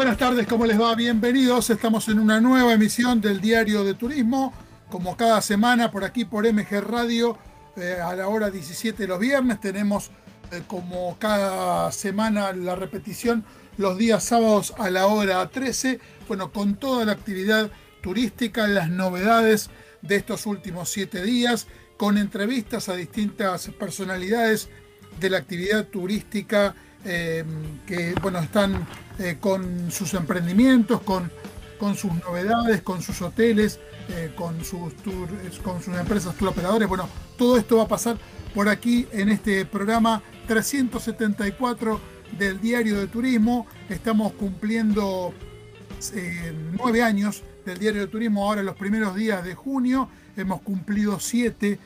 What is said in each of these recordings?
buenas tardes, ¿cómo les va? Bienvenidos. Estamos en una nueva emisión del Diario de Turismo, como cada semana por aquí por MG Radio eh, a la hora 17 los viernes. Tenemos eh, como cada semana la repetición los días sábados a la hora 13. Bueno, con toda la actividad turística, las novedades de estos últimos siete días, con entrevistas a distintas personalidades de la actividad turística eh, que bueno, están eh, con sus emprendimientos, con, con sus novedades, con sus hoteles, eh, con, sus con sus empresas tour operadores. Bueno, todo esto va a pasar por aquí en este programa 374 del Diario de Turismo. Estamos cumpliendo nueve años del Diario de Turismo ahora los primeros días de junio. Hemos cumplido siete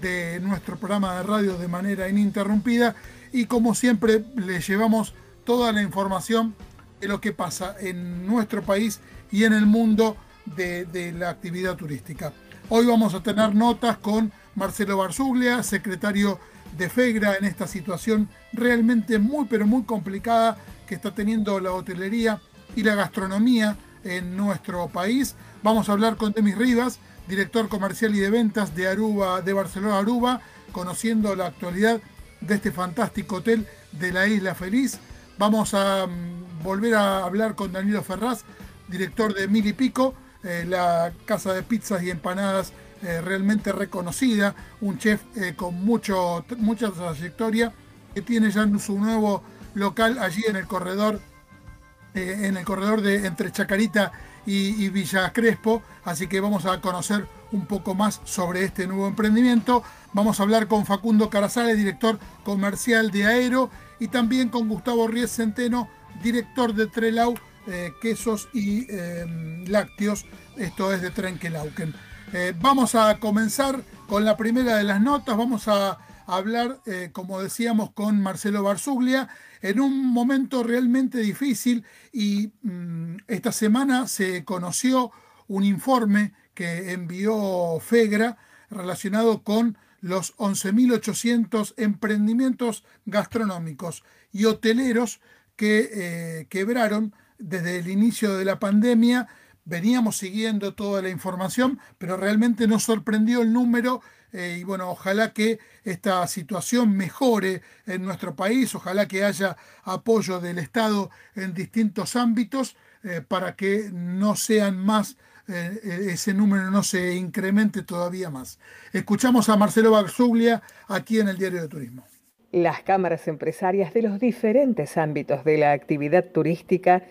de nuestro programa de radio de manera ininterrumpida y como siempre les llevamos toda la información de lo que pasa en nuestro país y en el mundo de, la actividad turística. Hoy vamos a tener notas con Marcelo Barzuglia, secretario de FEGRA en esta situación realmente muy pero muy complicada que está teniendo la hotelería y la gastronomía en nuestro país. Vamos a hablar con Demis Rivas, director comercial y de ventas de Aruba, de Barcelona Aruba, conociendo la actualidad de este fantástico hotel de la Isla Feliz. Vamos a mm, volver a hablar con Danilo Ferraz, director de Mil y Pico, eh, la casa de pizzas y empanadas eh, realmente reconocida, un chef eh, con mucho, mucha trayectoria, que tiene ya su nuevo local allí en el corredor, en el corredor de entre Chacarita y, Villa Crespo, así que vamos a conocer un poco más sobre este nuevo emprendimiento. Vamos a hablar con Facundo Carazales, director comercial de Aero, y también con Gustavo Ries Centeno, director de Trelau, eh, quesos y em, lácteos, esto es de Trenkelauken. Eh, vamos a comenzar con la primera de las notas, vamos a hablar, eh, como decíamos, con Marcelo Barzuglia en un momento realmente difícil y mm, esta semana se conoció un informe que envió FEGRA relacionado con los 11.800 emprendimientos gastronómicos y hoteleros que eh, quebraron desde el inicio de la pandemia. Veníamos siguiendo toda la información, pero realmente nos sorprendió el número eh, y bueno, ojalá que esta situación mejore en nuestro país, ojalá que haya apoyo del Estado en distintos ámbitos eh, para que no sean más, eh, ese número no se incremente todavía más. Escuchamos a Marcelo Barzuglia aquí en el Diario de Turismo. Las cámaras empresarias de los diferentes ámbitos de la actividad turística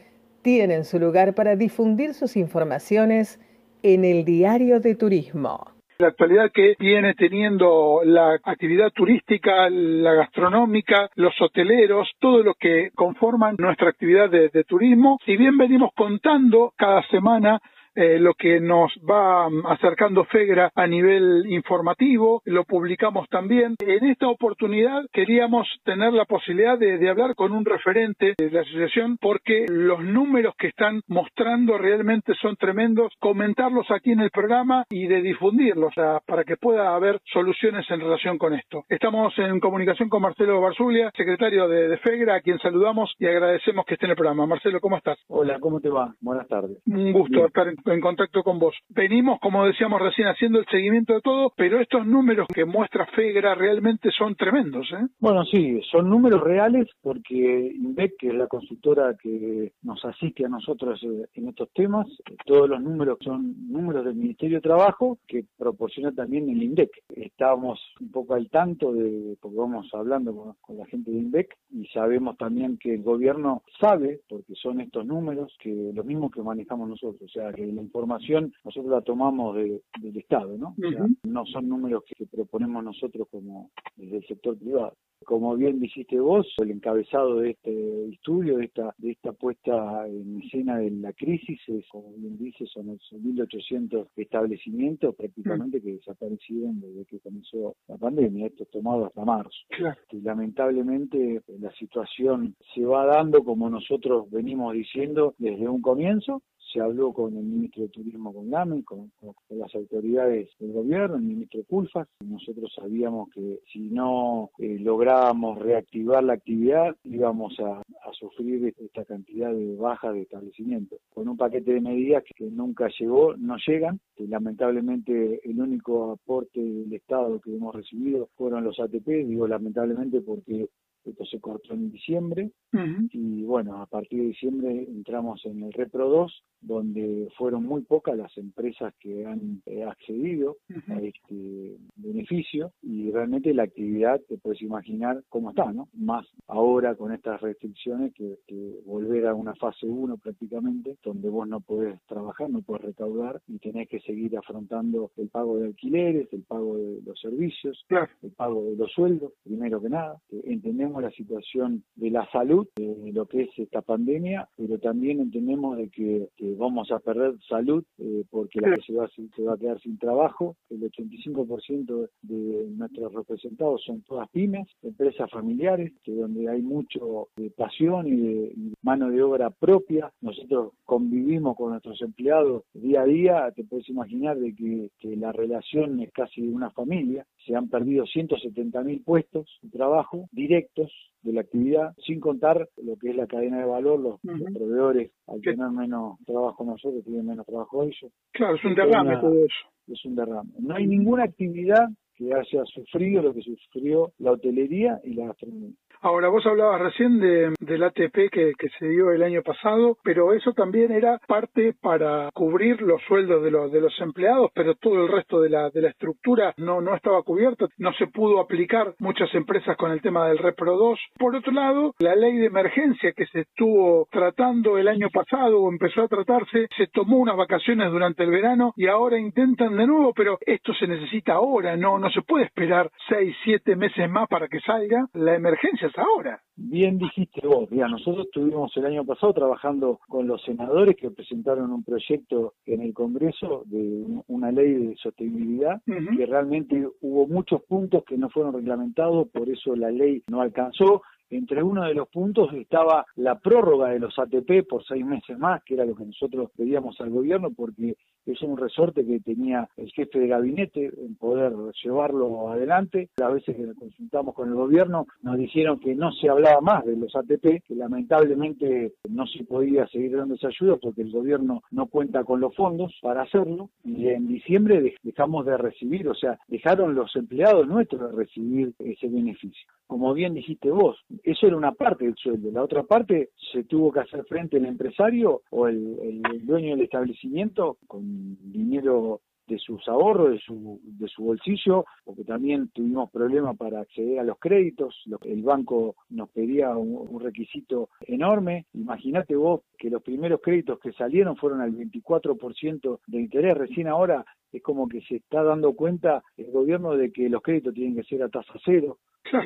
tienen su lugar para difundir sus informaciones en el Diario de Turismo la actualidad que viene teniendo la actividad turística, la gastronómica, los hoteleros, todo lo que conforman nuestra actividad de, turismo. Si bien venimos contando cada semana eh, lo que nos va mm, acercando FEGRA a nivel informativo, lo publicamos también. En esta oportunidad queríamos tener la posibilidad de, hablar con un referente de la asociación porque los números que están mostrando realmente son tremendos, comentarlos aquí en el programa y de difundirlos para que pueda haber soluciones en relación con esto. Estamos en comunicación con Marcelo Barzulia, secretario de, FEGRA, a quien saludamos y agradecemos que esté en el programa. Marcelo, ¿cómo estás? Hola, ¿cómo te va? Buenas tardes. Un gusto estar en en contacto con vos. Venimos, como decíamos recién, haciendo el seguimiento de todo, pero estos números que muestra FEGRA realmente son tremendos. ¿eh? Bueno, sí, son números reales porque INVEC, que es la consultora que nos asiste a nosotros eh, en estos temas, todos los números son números del Ministerio de Trabajo que proporciona también el INDEC. Estábamos un poco al tanto de, porque vamos hablando con, la gente de INVEC y sabemos también que el gobierno sabe, porque son estos números, que lo mismo que manejamos nosotros, o sea, que la información nosotros la tomamos del Estado, ¿no? no son números que proponemos nosotros como desde el sector privado. Como bien dijiste vos, el encabezado de este estudio, de esta, de esta puesta en escena de la crisis, es, como bien dice, son 1.800 establecimientos prácticamente que desaparecieron desde que comenzó la pandemia, esto tomado hasta marzo. Y lamentablemente la situación se va dando como nosotros venimos diciendo desde un comienzo, se habló con el ministro de Turismo, con LAME, con, las autoridades del gobierno, el ministro Pulfas. Nosotros sabíamos que si no eh, lográbamos reactivar la actividad, íbamos a, sufrir esta cantidad de bajas de establecimientos. Con un paquete de medidas que nunca llegó, no llegan. Que lamentablemente el único aporte del Estado que hemos recibido fueron los ATP, digo lamentablemente porque esto se cortó en diciembre. Y bueno, a partir de diciembre entramos en el Repro 2, donde fueron muy pocas las empresas que han eh, accedido a este beneficio. Y realmente la actividad te puedes imaginar cómo está, ¿no? Más ahora con estas restricciones que, volver a una fase 1 prácticamente, donde vos no podés trabajar, no podés recaudar y tenés que seguir afrontando el pago de alquileres, el pago de los servicios, el pago de los sueldos, primero que nada. Entendemos la situación de la salud, de lo que es esta pandemia, pero también entendemos de que, vamos a perder salud eh, porque la sociedad se va a quedar sin trabajo. El 85% de nuestros representados son todas pymes, empresas familiares, que donde hay mucho de pasión y de mano de obra propia. Nosotros convivimos con nuestros empleados día a día, te puedes imaginar de que, que la relación es casi de una familia. Se han perdido 170 mil puestos de trabajo directos de la actividad, sin contar lo que es la cadena de valor, los, proveedores, al tener menos trabajo nosotros, tienen menos trabajo ellos. Claro, es un derrame todo eso. Es un derrame. No hay ninguna actividad que haya sufrido lo que sufrió la hotelería y la gastronomía. Ahora, vos hablabas recién de, del ATP que, que, se dio el año pasado, pero eso también era parte para cubrir los sueldos de los, de los empleados, pero todo el resto de la, de la estructura no, no estaba cubierto, no se pudo aplicar muchas empresas con el tema del Repro 2. Por otro lado, la ley de emergencia que se estuvo tratando el año pasado o empezó a tratarse, se tomó unas vacaciones durante el verano y ahora intentan de nuevo, pero esto se necesita ahora, no, no se puede esperar seis, siete meses más para que salga. La emergencia ahora. Bien dijiste vos, mira, nosotros estuvimos el año pasado trabajando con los senadores que presentaron un proyecto en el Congreso de una ley de sostenibilidad, que realmente hubo muchos puntos que no fueron reglamentados, por eso la ley no alcanzó. Entre uno de los puntos estaba la prórroga de los ATP por seis meses más, que era lo que nosotros pedíamos al gobierno, porque es un resorte que tenía el jefe de gabinete en poder llevarlo adelante. Las veces que consultamos con el gobierno nos dijeron que no se hablaba más de los ATP, que lamentablemente no se podía seguir dando esa ayuda porque el gobierno no cuenta con los fondos para hacerlo y en diciembre dejamos de recibir, o sea, dejaron los empleados nuestros de recibir ese beneficio. Como bien dijiste vos, eso era una parte del sueldo, la otra parte se tuvo que hacer frente el empresario o el, el dueño del establecimiento con dinero de sus ahorros, de su, de su bolsillo, porque también tuvimos problemas para acceder a los créditos, el banco nos pedía un, requisito enorme. Imagínate vos que los primeros créditos que salieron fueron al 24% de interés, recién ahora es como que se está dando cuenta el gobierno de que los créditos tienen que ser a tasa cero,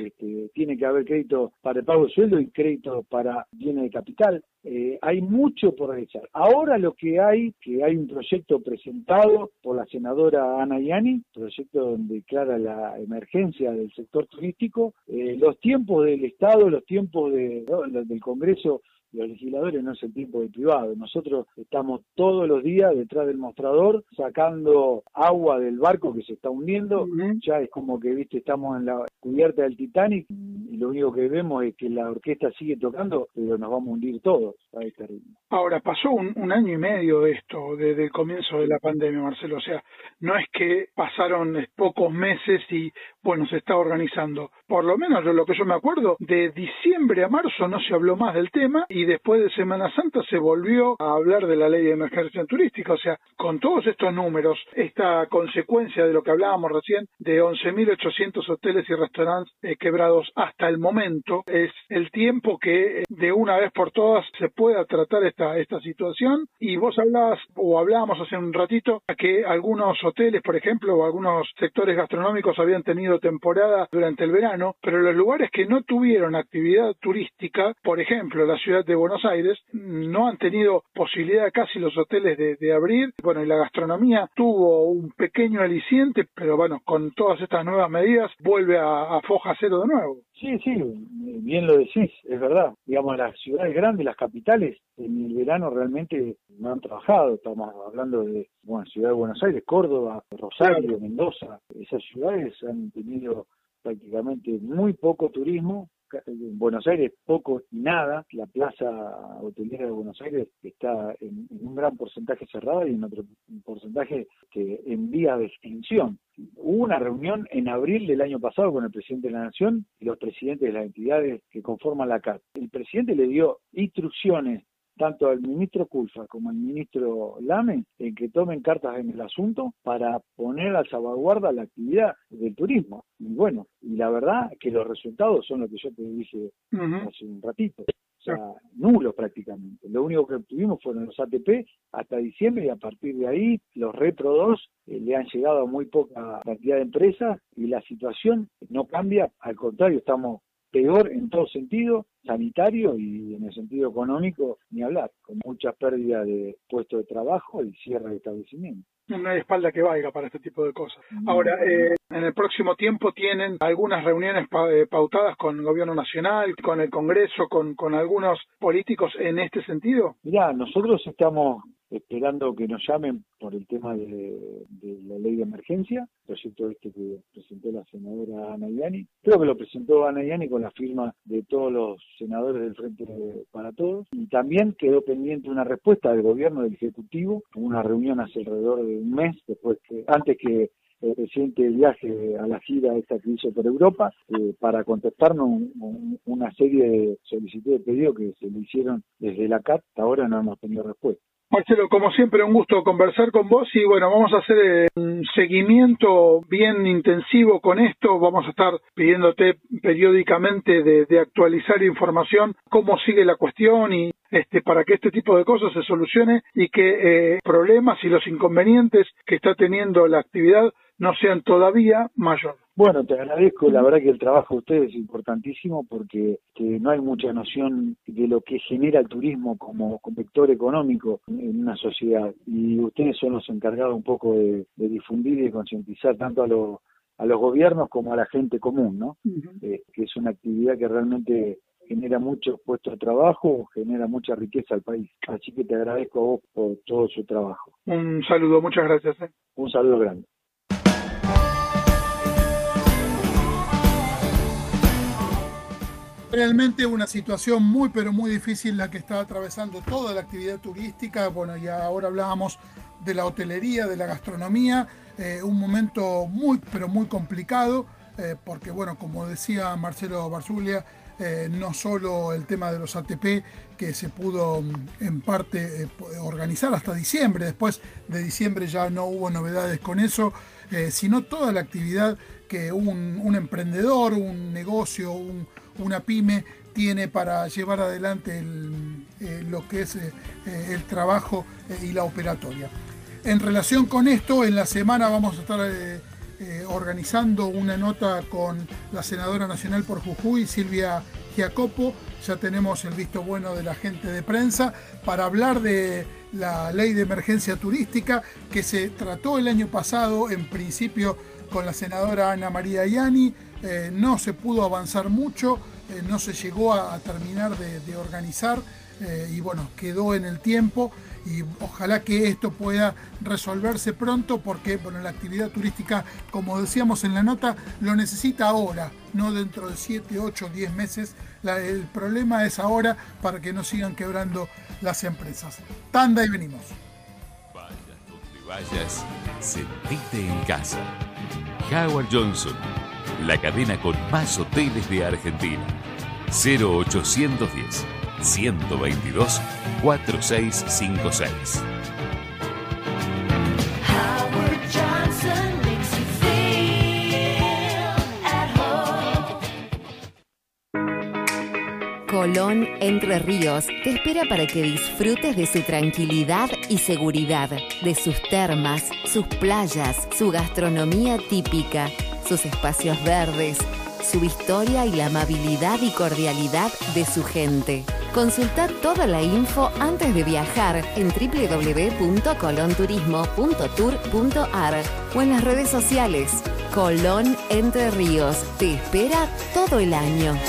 este, tiene que haber crédito para el pago de sueldo y crédito para bienes de capital. Eh, hay mucho por realizar. Ahora lo que hay, que hay un proyecto presentado por la senadora Ana Yani, proyecto donde declara la emergencia del sector turístico, eh, los tiempos del Estado, los tiempos del Congreso los legisladores no es el tiempo de privado. Nosotros estamos todos los días detrás del mostrador sacando agua del barco que se está hundiendo. Ya es como que, viste, estamos en la cubierta del Titanic y lo único que vemos es que la orquesta sigue tocando, pero nos vamos a hundir todos a este ritmo. Ahora, pasó un, año y medio de esto, desde el comienzo de la pandemia, Marcelo. O sea, no es que pasaron pocos meses y, bueno, se está organizando. Por lo menos lo que yo me acuerdo, de diciembre a marzo no se habló más del tema y después de Semana Santa se volvió a hablar de la ley de emergencia turística. O sea, con todos estos números, esta consecuencia de lo que hablábamos recién, de 11.800 hoteles y restaurantes eh, quebrados hasta el momento, es el tiempo que eh, de una vez por todas se pueda tratar esta esta, situación. Y vos hablabas, o hablábamos hace un ratito, que algunos hoteles, por ejemplo, o algunos sectores gastronómicos habían tenido temporada durante el verano, pero los lugares que no tuvieron actividad turística, por ejemplo, la ciudad de Buenos Aires, no han tenido posibilidad casi los hoteles de, abrir. Bueno, y la gastronomía tuvo un pequeño aliciente, pero bueno, con todas estas nuevas medidas vuelve a, a foja cero de nuevo. Sí, sí, bien lo decís, es verdad. Digamos, las ciudades grandes, las capitales, en el verano realmente no han trabajado. Estamos hablando de, bueno, Ciudad de Buenos Aires, Córdoba, Rosario, Mendoza. Esas ciudades han tenido prácticamente muy poco turismo en Buenos Aires poco y nada, la plaza hotelera de Buenos Aires está en, un gran porcentaje cerrada y en otro porcentaje que en vía de extinción. Hubo una reunión en abril del año pasado con el presidente de la Nación y los presidentes de las entidades que conforman la CAT. El presidente le dio instrucciones tanto al ministro Culfa como al ministro Lame en que tomen cartas en el asunto para poner a salvaguarda la actividad del turismo. Y bueno, y la verdad que los resultados son lo que yo te dije hace un ratito. O sea, nulos prácticamente. Lo único que obtuvimos fueron los ATP hasta diciembre y a partir de ahí los Repro 2 eh, le han llegado a muy poca cantidad de empresas y la situación no cambia, al contrario, estamos peor en todo sentido, sanitario y en el sentido económico, ni hablar, con mucha pérdida de puestos de trabajo y cierre de establecimientos. No hay espalda que valga para este tipo de cosas. Ahora, eh, en el próximo tiempo tienen algunas reuniones eh, pautadas con el gobierno nacional, con el Congreso, con, con algunos políticos en este sentido. Mirá, nosotros estamos esperando que nos llamen por el tema de, la ley de emergencia, proyecto este que presentó la senadora Ana Iani. Creo que lo presentó Ana Iani con la firma de todos los senadores del Frente para Todos. Y también quedó pendiente una respuesta del gobierno, del Ejecutivo, una reunión hace alrededor de un mes, después que, antes que el presidente viaje a la gira esta que hizo por Europa eh, para contestarnos una serie de solicitudes de pedido que se le hicieron desde la CAT. Hasta ahora no hemos tenido respuesta. Marcelo, como siempre, un gusto conversar con vos y bueno, vamos a hacer eh, un seguimiento bien intensivo con esto. Vamos a estar pidiéndote periódicamente de, actualizar información, cómo sigue la cuestión y este, para que este tipo de cosas se solucione y que eh, problemas y los inconvenientes que está teniendo la actividad no sean todavía mayores. Bueno, te agradezco, la verdad que el trabajo de ustedes es importantísimo porque no hay mucha noción de lo que genera el turismo como, vector económico en una sociedad y ustedes son los encargados un poco de, difundir y de concientizar tanto a los a los gobiernos como a la gente común, ¿no? Eh, que es una actividad que realmente genera muchos puestos de trabajo, genera mucha riqueza al país. Así que te agradezco a vos por todo su trabajo. Un saludo, muchas gracias. ¿eh? Un saludo grande. Realmente una situación muy pero muy difícil la que está atravesando toda la actividad turística. Bueno, ya ahora hablábamos de la hotelería, de la gastronomía, eh, un momento muy pero muy complicado, eh, porque bueno, como decía Marcelo Barzulia, eh, no solo el tema de los ATP que se pudo mm, en parte organizar hasta diciembre, después de diciembre ya no hubo novedades con eso, sino toda la actividad que un, un emprendedor, un negocio, un, una pyme tiene para llevar adelante eh, lo que es eh, eh, el trabajo y la operatoria. En relación con esto, en la semana vamos a estar organizando una nota con la senadora nacional por Jujuy, Silvia Giacopo. Ya tenemos el visto bueno de la gente de prensa para hablar de la ley de emergencia turística que se trató el año pasado, en principio con la senadora Ana María Yani. No se pudo avanzar mucho eh, no se llegó a, terminar de, organizar eh, y bueno, quedó en el tiempo y ojalá que esto pueda resolverse pronto porque bueno, la actividad turística, como decíamos en la nota, lo necesita ahora, no dentro de 7, 8, 10 meses. el problema es ahora para que no sigan quebrando las empresas. Tanda y venimos. Vayas donde vayas, sentite en casa. Howard Johnson la cadena con más hoteles de Argentina. 0810 122 4656. Colón Entre Ríos te espera para que disfrutes de su tranquilidad y seguridad, de sus termas, sus playas, su gastronomía típica sus espacios verdes, su historia y la amabilidad y cordialidad de su gente. Consulta toda la info antes de viajar en www.colonturismo.tour.ar o en las redes sociales Colón Entre Ríos te espera todo el año.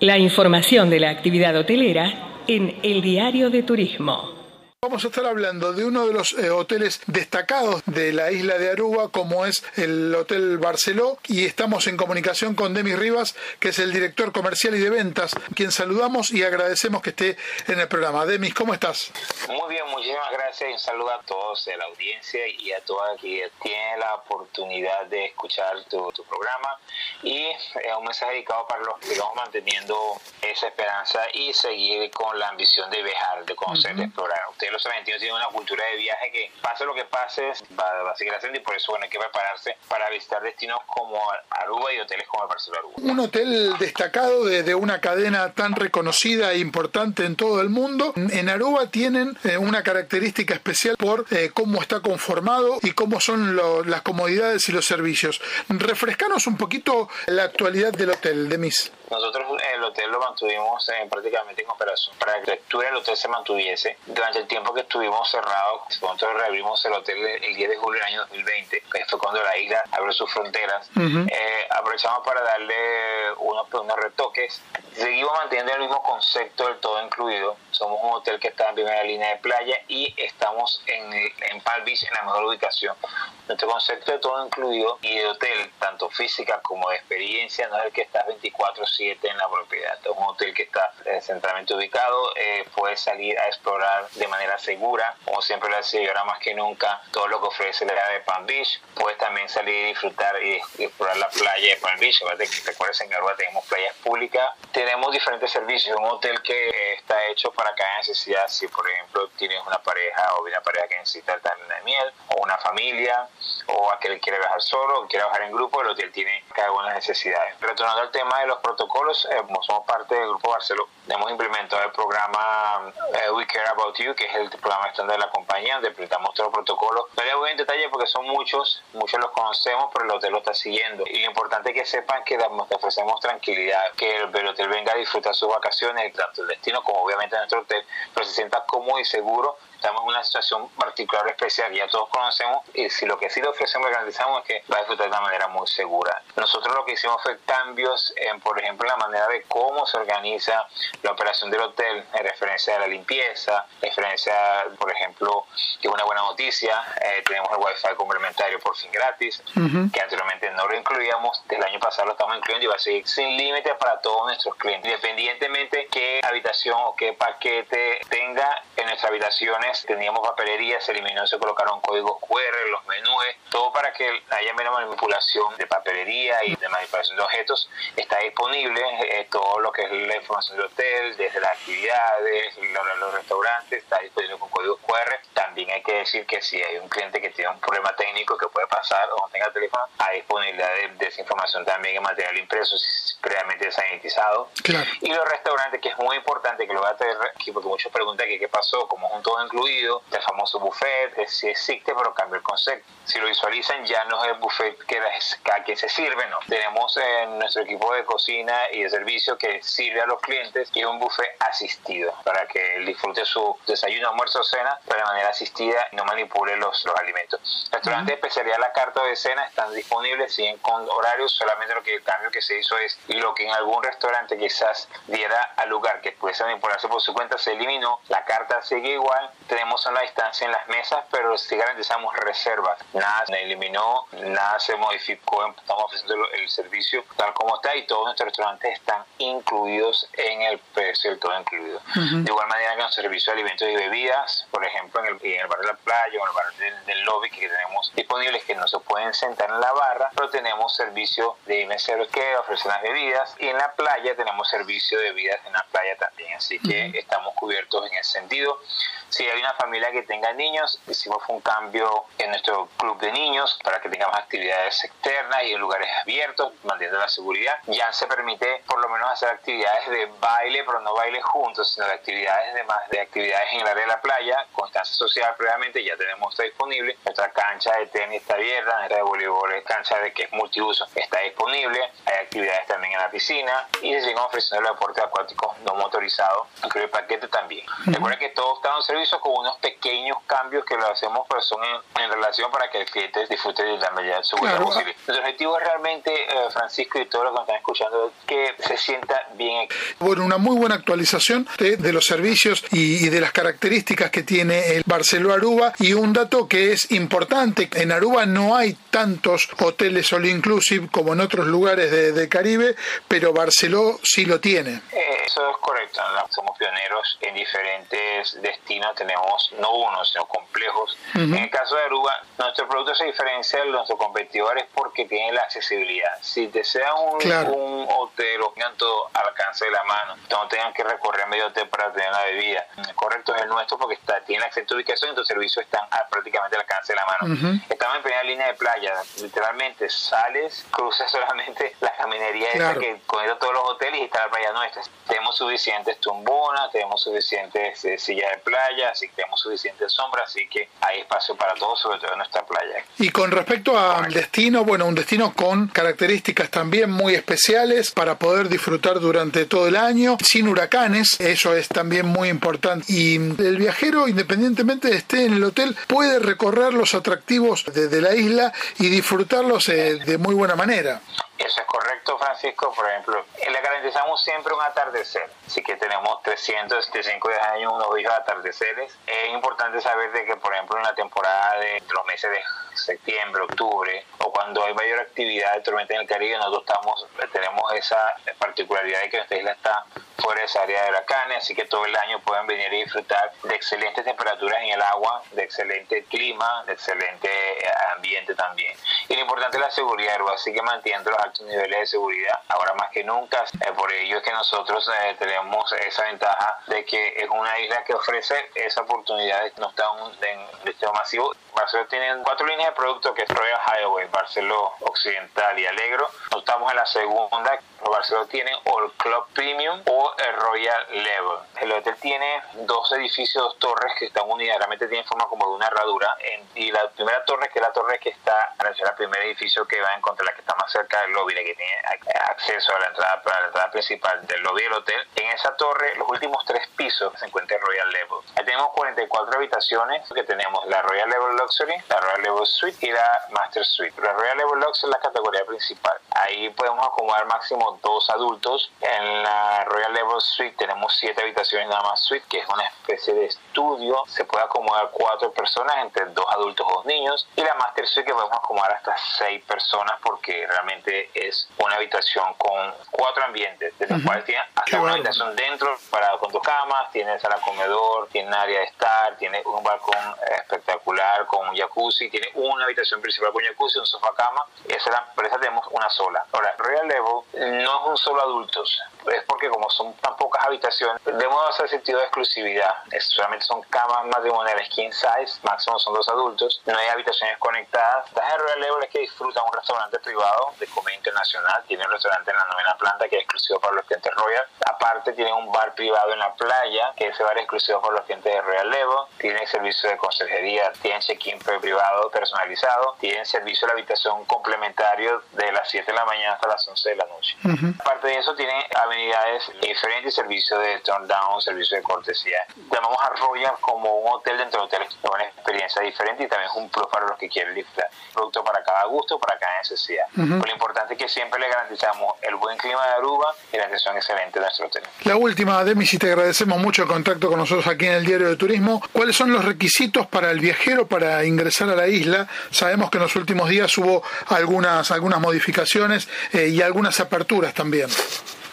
La información de la actividad hotelera en el Diario de Turismo. Vamos a estar hablando de uno de los eh, hoteles destacados de la isla de Aruba, como es el Hotel Barceló, y estamos en comunicación con Demis Rivas, que es el director comercial y de ventas, quien saludamos y agradecemos que esté en el programa. Demis, ¿cómo estás? Muy bien, muchísimas gracias y un saludo a todos de la audiencia y a todas que tienen la oportunidad de escuchar tu, programa y eh, un mensaje dedicado para los que sigamos manteniendo esa esperanza y seguir con la ambición de viajar, de conocer, de explorar los argentinos tienen una cultura de viaje que pase lo que pase, va, a seguir haciendo y por eso bueno, hay que prepararse para visitar destinos como Aruba y hoteles como el Barcelona Aruba. Un hotel destacado de, una cadena tan reconocida e importante en todo el mundo. En Aruba tienen eh, una característica especial por eh, cómo está conformado y cómo son las comodidades y los servicios. Refrescanos un poquito la actualidad del hotel, de Demis. Nosotros el hotel lo mantuvimos prácticamente en operación para que la arquitectura del hotel se mantuviese durante el tiempo que estuvimos cerrados. Nosotros reabrimos el hotel el 10 de julio del año 2020, que fue cuando la isla abrió sus fronteras. Eh, aprovechamos para darle unos, unos retoques. Seguimos manteniendo el mismo concepto del todo incluido. Somos un hotel que está en primera línea de playa y estamos en, en Palm Beach en la mejor ubicación. Nuestro concepto de todo incluido y de hotel, tanto física como de experiencia, no es el que está 24/7 en la propiedad. Es un hotel que está eh, centralmente ubicado, eh, puede salir a explorar de manera segura, como siempre lo hace y ahora más que nunca, todo lo que ofrece la área de Palm Beach. Puedes también salir y disfrutar y explorar la playa de Palm Beach. Recuerda que en Aruba tenemos playas públicas. Tenemos diferentes servicios. Un hotel que está hecho para cada necesidad. Si, por ejemplo, tienes una pareja o una pareja que necesita el de miel o una familia o aquel quiere viajar solo o quiere viajar en grupo, el hotel tiene cada una de las necesidades. Retornando al tema de los protocolos, eh, somos parte del Grupo Barceló, hemos implementado el programa eh, We Care About You, que es el programa estándar de la compañía, donde implementamos todos los protocolos. No le voy en detalle porque son muchos, muchos los conocemos, pero el hotel lo está siguiendo. Y lo importante es que sepan que te ofrecemos tranquilidad, que el, hotel venga a disfrutar sus vacaciones, tanto el destino como obviamente nuestro hotel, pero se sienta cómodo y seguro estamos en una situación particular especial, ya todos conocemos, y si lo que sí le ofrecemos y garantizamos es que va a disfrutar de una manera muy segura. Nosotros lo que hicimos fue cambios en, por ejemplo, la manera de cómo se organiza la operación del hotel, en referencia a la limpieza, en referencia, por ejemplo, que una buena noticia, eh, tenemos el wifi complementario por fin gratis, que anteriormente no lo incluíamos, del año pasado lo estamos incluyendo y va a seguir sin límite para todos nuestros clientes, independientemente qué habitación o qué paquete tenga en nuestras habitaciones teníamos papelería, se eliminó, se colocaron códigos QR, los menús, todo para que haya menos manipulación de papelería y de manipulación de objetos. Está disponible eh, todo lo que es la información del hotel, desde las actividades, los, los restaurantes, está disponible con códigos QR. También decir que si hay un cliente que tiene un problema técnico que puede pasar o no tenga teléfono, hay disponibilidad de, esa información también en material impreso, previamente sanitizado. Y los restaurantes, que es muy importante que lo voy a tener aquí, porque muchos preguntan que qué pasó, como es un todo incluido el famoso buffet, sí existe, pero cambia el concepto. Si lo visualizan, ya no es el buffet que cada quien se sirve, no. Tenemos en nuestro equipo de cocina y de servicio que sirve a los clientes y es un buffet asistido para que disfrute su desayuno, almuerzo o cena, pero de manera asistida y no manipule los, los alimentos. Restaurantes de especialidad, la carta de cena están disponibles, siguen con horarios, solamente lo que el cambio que se hizo es lo que en algún restaurante quizás diera al lugar que pudiese manipularse por su cuenta, se eliminó, la carta sigue igual, tenemos a la distancia en las mesas, pero sí garantizamos reservas. Nada se eliminó, nada se modificó, estamos ofreciendo el servicio tal como está y todos nuestros restaurantes están incluidos en el precio del todo incluido. De igual manera que los servicios de alimentos y bebidas, por ejemplo, en el, en el bar de la playa o en el bar del, lobby que tenemos disponibles que no se pueden sentar en la barra, pero tenemos servicio de meseros que ofrecen las bebidas y en la playa tenemos servicio de bebidas en la playa también, así que estamos cubiertos en ese sentido. Si hay una familia que tenga niños, hicimos un cambio en nuestro club de niños para que tengamos actividades externas y en lugares abiertos, manteniendo la seguridad. Ya se permite por lo menos hacer actividades de baile, pero no baile juntos, sino de actividades de más de actividades en el área de la playa, constancia social previamente ya tenemos disponible. Nuestra cancha de tenis está abierta, nuestra de voleibol, cancha de que es multiuso, está disponible. Hay actividades también en la piscina y se siguen ofreciendo el deporte acuático no motorizado, incluye el paquete también. Recuerda que todos están en servicio con unos pequeños cambios que lo hacemos, pero son en, relación para que el cliente disfrute de la mayor seguridad posible. Nuestro objetivo es realmente, eh, Francisco y todos los que nos están escuchando, que se sienta bien. Bueno, una muy buena actualización de, de los servicios y, y, de las características que tiene el Barceló Aruba y un dato que es importante, en Aruba no hay tantos hoteles all inclusive como en otros lugares de, de Caribe, pero Barceló sí lo tiene. Eso es correcto, somos pioneros en diferentes destinos, tenemos no uno, sino complejos. Uh -huh. En el caso de Aruba, nuestro producto se diferencia de nuestros competidores porque tiene la accesibilidad. Si desean un, claro. un hotel o tengan todo al alcance de la mano, no tengan que recorrer medio hotel para tener la bebida. El correcto es el nuestro porque está, tiene acceso a ubicación y tus servicios están a, prácticamente al alcance de la mano. Uh -huh. Estamos en primera línea de playa, literalmente sales, cruzas solamente la caminería claro. esa que conecta todos los hoteles y está la playa nuestra. Tenemos suficientes tumbonas, tenemos suficientes eh, sillas de playa, así que tenemos suficiente sombra, así que hay espacio para todos, sobre todo en nuestra playa. Y con respecto al destino, bueno, un destino con características también muy especiales para poder disfrutar durante todo el año, sin huracanes, eso es también muy importante. Y el viajero, independientemente de esté en el hotel, puede recorrer los atractivos de, de la isla y disfrutarlos eh, de muy buena manera. Eso es correcto, Francisco. Por ejemplo, le garantizamos siempre un atardecer. Así que tenemos 365 días al año unos bellos atardeceres. Es importante saber de que, por ejemplo, en la temporada de los meses de septiembre, octubre, o cuando hay mayor actividad de tormenta en el Caribe, nosotros estamos, tenemos esa particularidad de que nuestra isla está fuera de esa área de huracanes, así que todo el año pueden venir y disfrutar de excelentes temperaturas en el agua, de excelente clima, de excelente ambiente también. Y lo importante es la seguridad, así que manteniendo los altos niveles de seguridad, ahora más que nunca. Eh, por ello es que nosotros eh, tenemos esa ventaja de que es una isla que ofrece esa oportunidad de no estar en destino masivo. Barcelona tiene cuatro líneas de productos que es Royal Highway, Barcelona Occidental y Alegro. Nosotros estamos en la segunda. Barcelona tiene All Club Premium o el Royal Level. El hotel tiene dos edificios, dos torres que están unidas, realmente tienen forma como de una herradura. En, y la primera torre, que es la torre que está en el primer edificio que va a encontrar, la que está más cerca del lobby, la que tiene acceso a la entrada, a la entrada principal del lobby del hotel. En esa torre, los últimos tres pisos se encuentra el Royal Level. Ahí tenemos 44 habitaciones, que tenemos la Royal Level Luxury, la Royal Level Suite y la Master Suite. La Royal Level Luxury es la categoría principal. Ahí podemos acomodar máximo dos adultos. En la Royal Level Suite tenemos siete habitaciones nada más suite, que es una especie de estudio. Se puede acomodar cuatro personas, entre dos adultos o dos niños. Y la Master Suite que podemos acomodar hasta seis personas porque realmente es una habitación con cuatro ambientes, de los uh -huh. cuales tiene hasta Qué una bueno. habitación dentro para con dos camas, tiene sala comedor, tiene área de estar, tiene un balcón espectacular con un jacuzzi, tiene una habitación principal con jacuzzi, un sofá cama. Esa la empresa tenemos una sola. Ahora, Royal Level no es un solo adultos, es porque como son tan pocas habitaciones, debemos hacer sentido de exclusividad. Es, solamente son camas matrimoniales king size, máximo son dos adultos, no hay habitaciones conectadas. Las Royal Level es que disfrutan un restaurante privado de comida internacional, tiene un restaurante en la novena planta que es exclusivo para los clientes Royal. Aparte tiene un bar privado en la playa, que ese bar es exclusivo para los clientes de Royal Level. Tiene servicio de conserjería, tiene check-in privado personalizado, tienen servicio de la habitación complementario de las 7 de la mañana hasta las 11 de la noche. Uh -huh. Aparte de eso, tiene amenidades diferentes, servicio de turn down, servicio de cortesía. Llamamos a Royal como un hotel dentro de hoteles, una experiencia diferente y también es un plus para los que quieren disfrutar. Producto para cada gusto, para cada necesidad. Uh -huh. Lo importante es que siempre le garantizamos el buen clima de Aruba y la atención excelente de nuestro hotel. La última, Demis, y te agradecemos mucho el contacto con nosotros aquí en el Diario de Turismo. ¿Cuáles son los requisitos para el viajero para ingresar a la isla? Sabemos que en los últimos días hubo algunas, algunas modificaciones eh, y algunas aperturas también.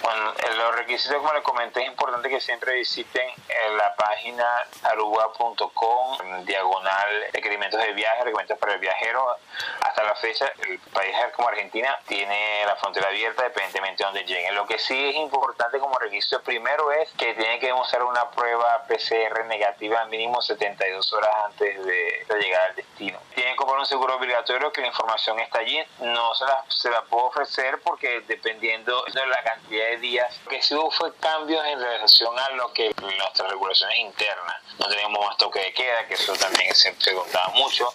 Bueno, los requisitos, como les comenté, es importante que siempre visiten la página aruba.com, diagonal requerimientos de viaje, requerimientos para el viajero. Hasta la fecha, el país como Argentina tiene la frontera abierta dependientemente de donde lleguen. Lo que sí es importante como requisito primero es que tiene que demostrar una prueba PCR negativa mínimo 72 horas antes de, de llegar al destino. Tienen que comprar un seguro obligatorio que la información está allí. No se la, se la puedo ofrecer porque dependiendo de la cantidad de días. Lo que sí hubo fue cambios en relación a lo que nuestras regulaciones internas. No teníamos más toque de queda, que eso también se preguntaba mucho.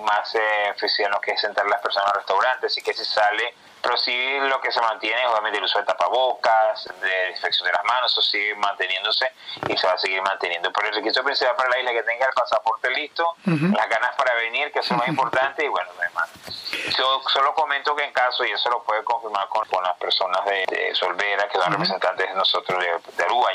Más eh, oficial lo que sentar las personas al restaurante, así que si sale pero sí lo que se mantiene es obviamente el uso de tapabocas, de desinfección de las manos, eso sigue manteniéndose y se va a seguir manteniendo. Pero el requisito principal para la isla es que tenga el pasaporte listo, las ganas para venir, que es lo más importante, y bueno, demás. Yo solo comento que en caso, y eso lo puede confirmar con, las personas de, Solvera, que son representantes de nosotros de, de Aruba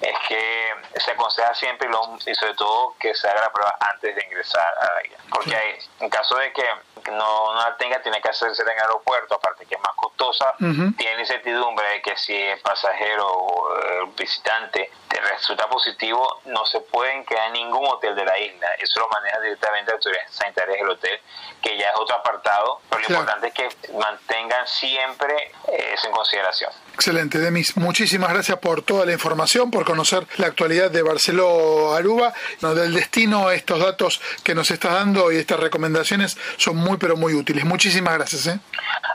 es que se aconseja siempre y sobre todo que se haga la prueba antes de ingresar a la isla. Porque en caso de que no, no la tenga, tiene que hacerse en el aeropuerto, aparte que es más costosa, tiene la incertidumbre de que si el pasajero o el visitante te resulta positivo, no se pueden quedar en ningún hotel de la isla. Eso lo maneja directamente la autoridad sanitaria del hotel, que ya es otro apartado, pero lo importante es que mantengan siempre eso en consideración. Excelente, Demis. Muchísimas gracias por toda la información, por conocer la actualidad de Barceló Aruba, del destino, estos datos que nos estás dando y estas recomendaciones son muy pero muy útiles. Muchísimas gracias. ¿eh?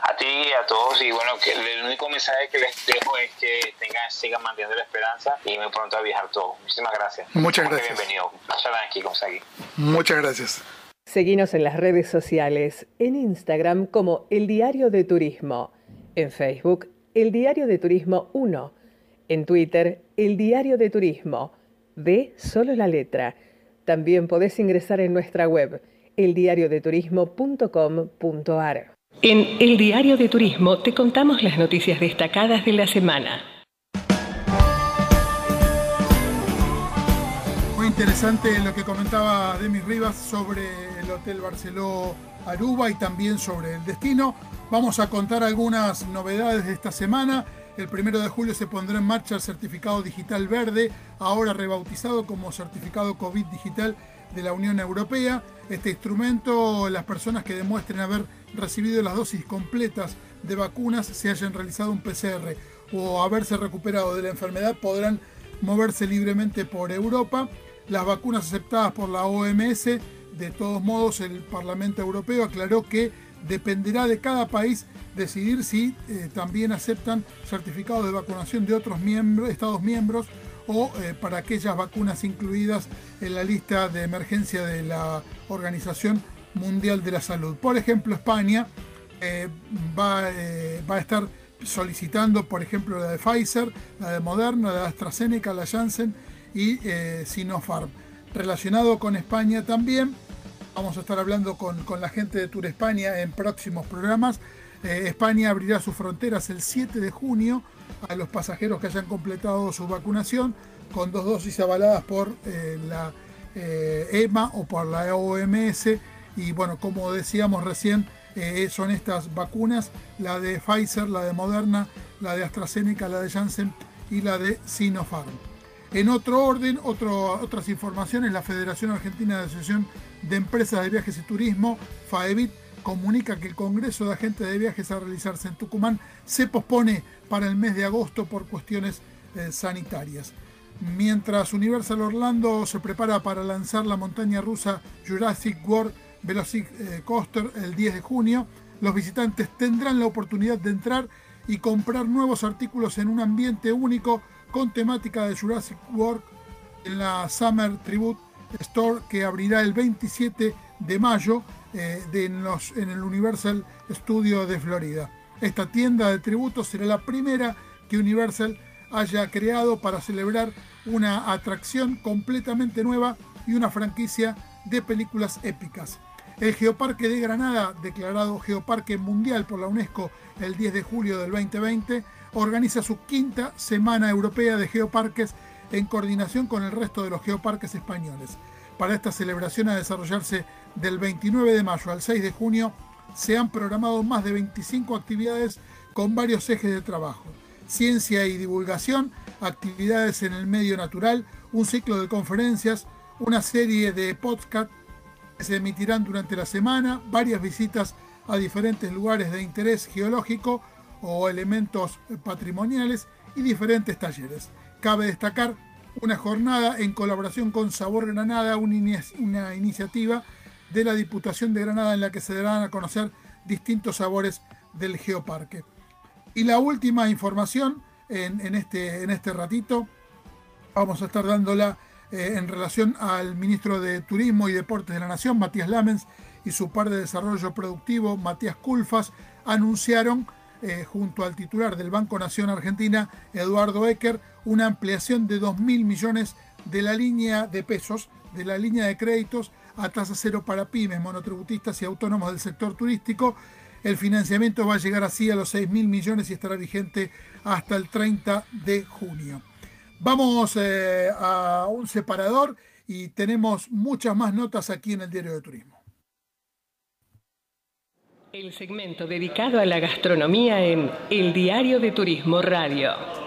A ti y a todos y bueno, que el único mensaje que les dejo es que tengan, sigan manteniendo la esperanza y muy pronto a viajar todos. Muchísimas gracias. Muchas gracias. Bienvenido. Muchas gracias. Seguinos en las redes sociales, en Instagram como El Diario de Turismo, en Facebook El Diario de Turismo 1, en Twitter El Diario de Turismo, de solo la letra. También podés ingresar en nuestra web eldiariodeturismo.com.ar. En El Diario de Turismo te contamos las noticias destacadas de la semana. Muy interesante lo que comentaba Demis Rivas sobre el Hotel Barceló Aruba y también sobre el destino. Vamos a contar algunas novedades de esta semana. El primero de julio se pondrá en marcha el certificado digital verde, ahora rebautizado como certificado COVID digital de la Unión Europea. Este instrumento, las personas que demuestren haber recibido las dosis completas de vacunas, se hayan realizado un PCR o haberse recuperado de la enfermedad, podrán moverse libremente por Europa. Las vacunas aceptadas por la OMS, de todos modos, el Parlamento Europeo aclaró que dependerá de cada país decidir si eh, también aceptan certificados de vacunación de otros miembros, Estados miembros o eh, para aquellas vacunas incluidas en la lista de emergencia de la Organización Mundial de la Salud. Por ejemplo, España eh, va, va, a estar solicitando, por ejemplo, la de Pfizer, la de Moderna, la de AstraZeneca, la Janssen y Sinopharm. Relacionado con España también, vamos a estar hablando con, con la gente de Tour España en próximos programas. España abrirá sus fronteras el 7 de junio a los pasajeros que hayan completado su vacunación con dos dosis avaladas por eh, la EMA eh, e o por la OMS. Y bueno, como decíamos recién, eh, son estas vacunas, la de Pfizer, la de Moderna, la de AstraZeneca, la de Janssen y la de Sinopharm. En otro orden, otras informaciones, la Federación Argentina de Asociación de Empresas de Viajes y Turismo, FAEBIT, comunica que el Congreso de Agentes de Viajes a realizarse en Tucumán se pospone para el mes de agosto por cuestiones eh, sanitarias. Mientras Universal Orlando se prepara para lanzar la montaña rusa Jurassic World Velocicoaster eh, el 10 de junio, los visitantes tendrán la oportunidad de entrar y comprar nuevos artículos en un ambiente único con temática de Jurassic World en la Summer Tribute Store que abrirá el 27 de mayo eh, en, el Universal Studio de Florida. Esta tienda de tributos será la primera que Universal haya creado para celebrar una atracción completamente nueva y una franquicia de películas épicas. El Geoparque de Granada, declarado Geoparque Mundial por la UNESCO el 10 de julio del 2020, organiza su quinta Semana Europea de Geoparques en coordinación con el resto de los geoparques españoles. Para esta celebración a desarrollarse del 29 de mayo al 6 de junio se han programado más de 25 actividades con varios ejes de trabajo. Ciencia y divulgación, actividades en el medio natural, un ciclo de conferencias, una serie de podcasts que se emitirán durante la semana, varias visitas a diferentes lugares de interés geológico o elementos patrimoniales y diferentes talleres. Cabe destacar una jornada en colaboración con Sabor Granada, una, iniciativa de la Diputación de Granada en la que se darán a conocer distintos sabores del geoparque. Y la última información en, este, en este ratito, vamos a estar dándola eh, en relación al ministro de Turismo y Deportes de la Nación, Matías Lamens, y su par de desarrollo productivo, Matías Culfas, anunciaron eh, junto al titular del Banco Nación Argentina, Eduardo Ecker, una ampliación de 2.000 millones de la línea de pesos, de la línea de créditos a tasa cero para pymes, monotributistas y autónomos del sector turístico. El financiamiento va a llegar así a los 6.000 millones y estará vigente hasta el 30 de junio. Vamos eh, a un separador y tenemos muchas más notas aquí en el Diario de Turismo. El segmento dedicado a la gastronomía en El Diario de Turismo Radio.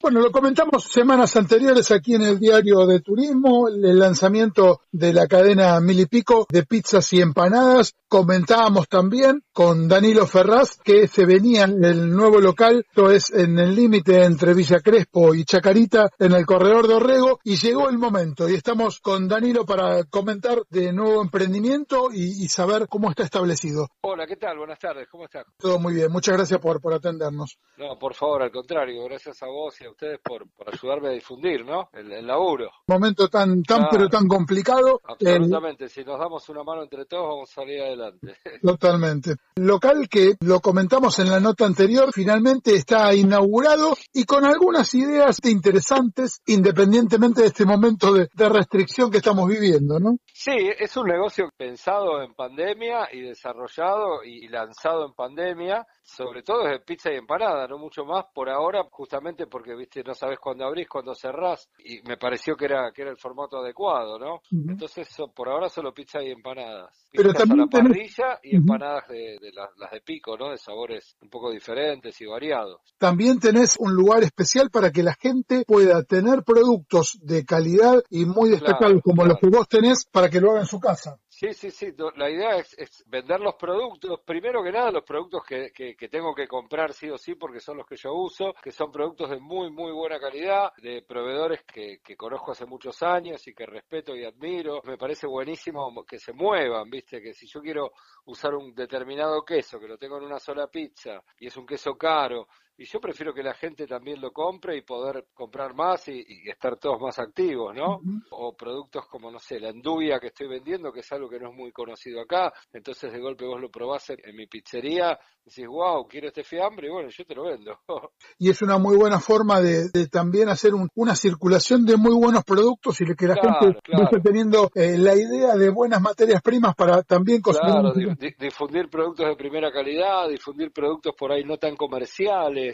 Bueno, lo comentamos semanas anteriores aquí en el diario de turismo, el lanzamiento de la cadena Mil y Pico de pizzas y empanadas. Comentábamos también con Danilo Ferraz que se venía el nuevo local, esto es en el límite entre Villa Crespo y Chacarita, en el corredor de Orrego, y llegó el momento. Y estamos con Danilo para comentar de nuevo emprendimiento y, saber cómo está establecido. Hola, ¿qué tal? Buenas tardes, ¿cómo estás? Todo muy bien, muchas gracias por, por atendernos. No, por favor, al contrario, gracias a vos y ustedes por, ayudarme a difundir, ¿no? El, laburo. Momento tan, tan pero tan complicado. Absolutamente, si nos damos una mano entre todos vamos a salir adelante. Totalmente. Local que lo comentamos en la nota anterior, finalmente está inaugurado y con algunas ideas interesantes, independientemente de este momento de, restricción que estamos viviendo, ¿no? Sí, es un negocio pensado en pandemia y desarrollado y lanzado en pandemia, sobre todo es pizza y empanada, no mucho más por ahora, justamente porque viste no sabes cuándo abrís, cuándo cerrás y me pareció que era que era el formato adecuado, ¿no? Entonces por ahora solo pizza y empanadas. Pero también a la parrilla y empanadas de, las, de pico, ¿no? De sabores un poco diferentes y variados. También tenés un lugar especial para que la gente pueda tener productos de calidad y muy destacados como los que vos tenés para que lo haga en su casa. Sí, sí, sí. La idea es, vender los productos, primero que nada los productos que, que, tengo que comprar sí o sí porque son los que yo uso, que son productos de muy, muy buena calidad, de proveedores que, que conozco hace muchos años y que respeto y admiro. Me parece buenísimo que se muevan, viste, que si yo quiero usar un determinado queso, que lo tengo en una sola pizza y es un queso caro, y yo prefiero que la gente también lo compre y poder comprar más y, estar todos más activos, ¿no? O productos como, no sé, la enduvia que estoy vendiendo, que es algo que no es muy conocido acá, entonces de golpe vos lo probás en, mi pizzería, decís, wow, quiero este fiambre, y bueno, yo te lo vendo. y es una muy buena forma de, también hacer una circulación de muy buenos productos y que la gente esté teniendo eh, la idea de buenas materias primas para también cocinar. Claro, difundir productos de primera calidad, difundir productos por ahí no tan comerciales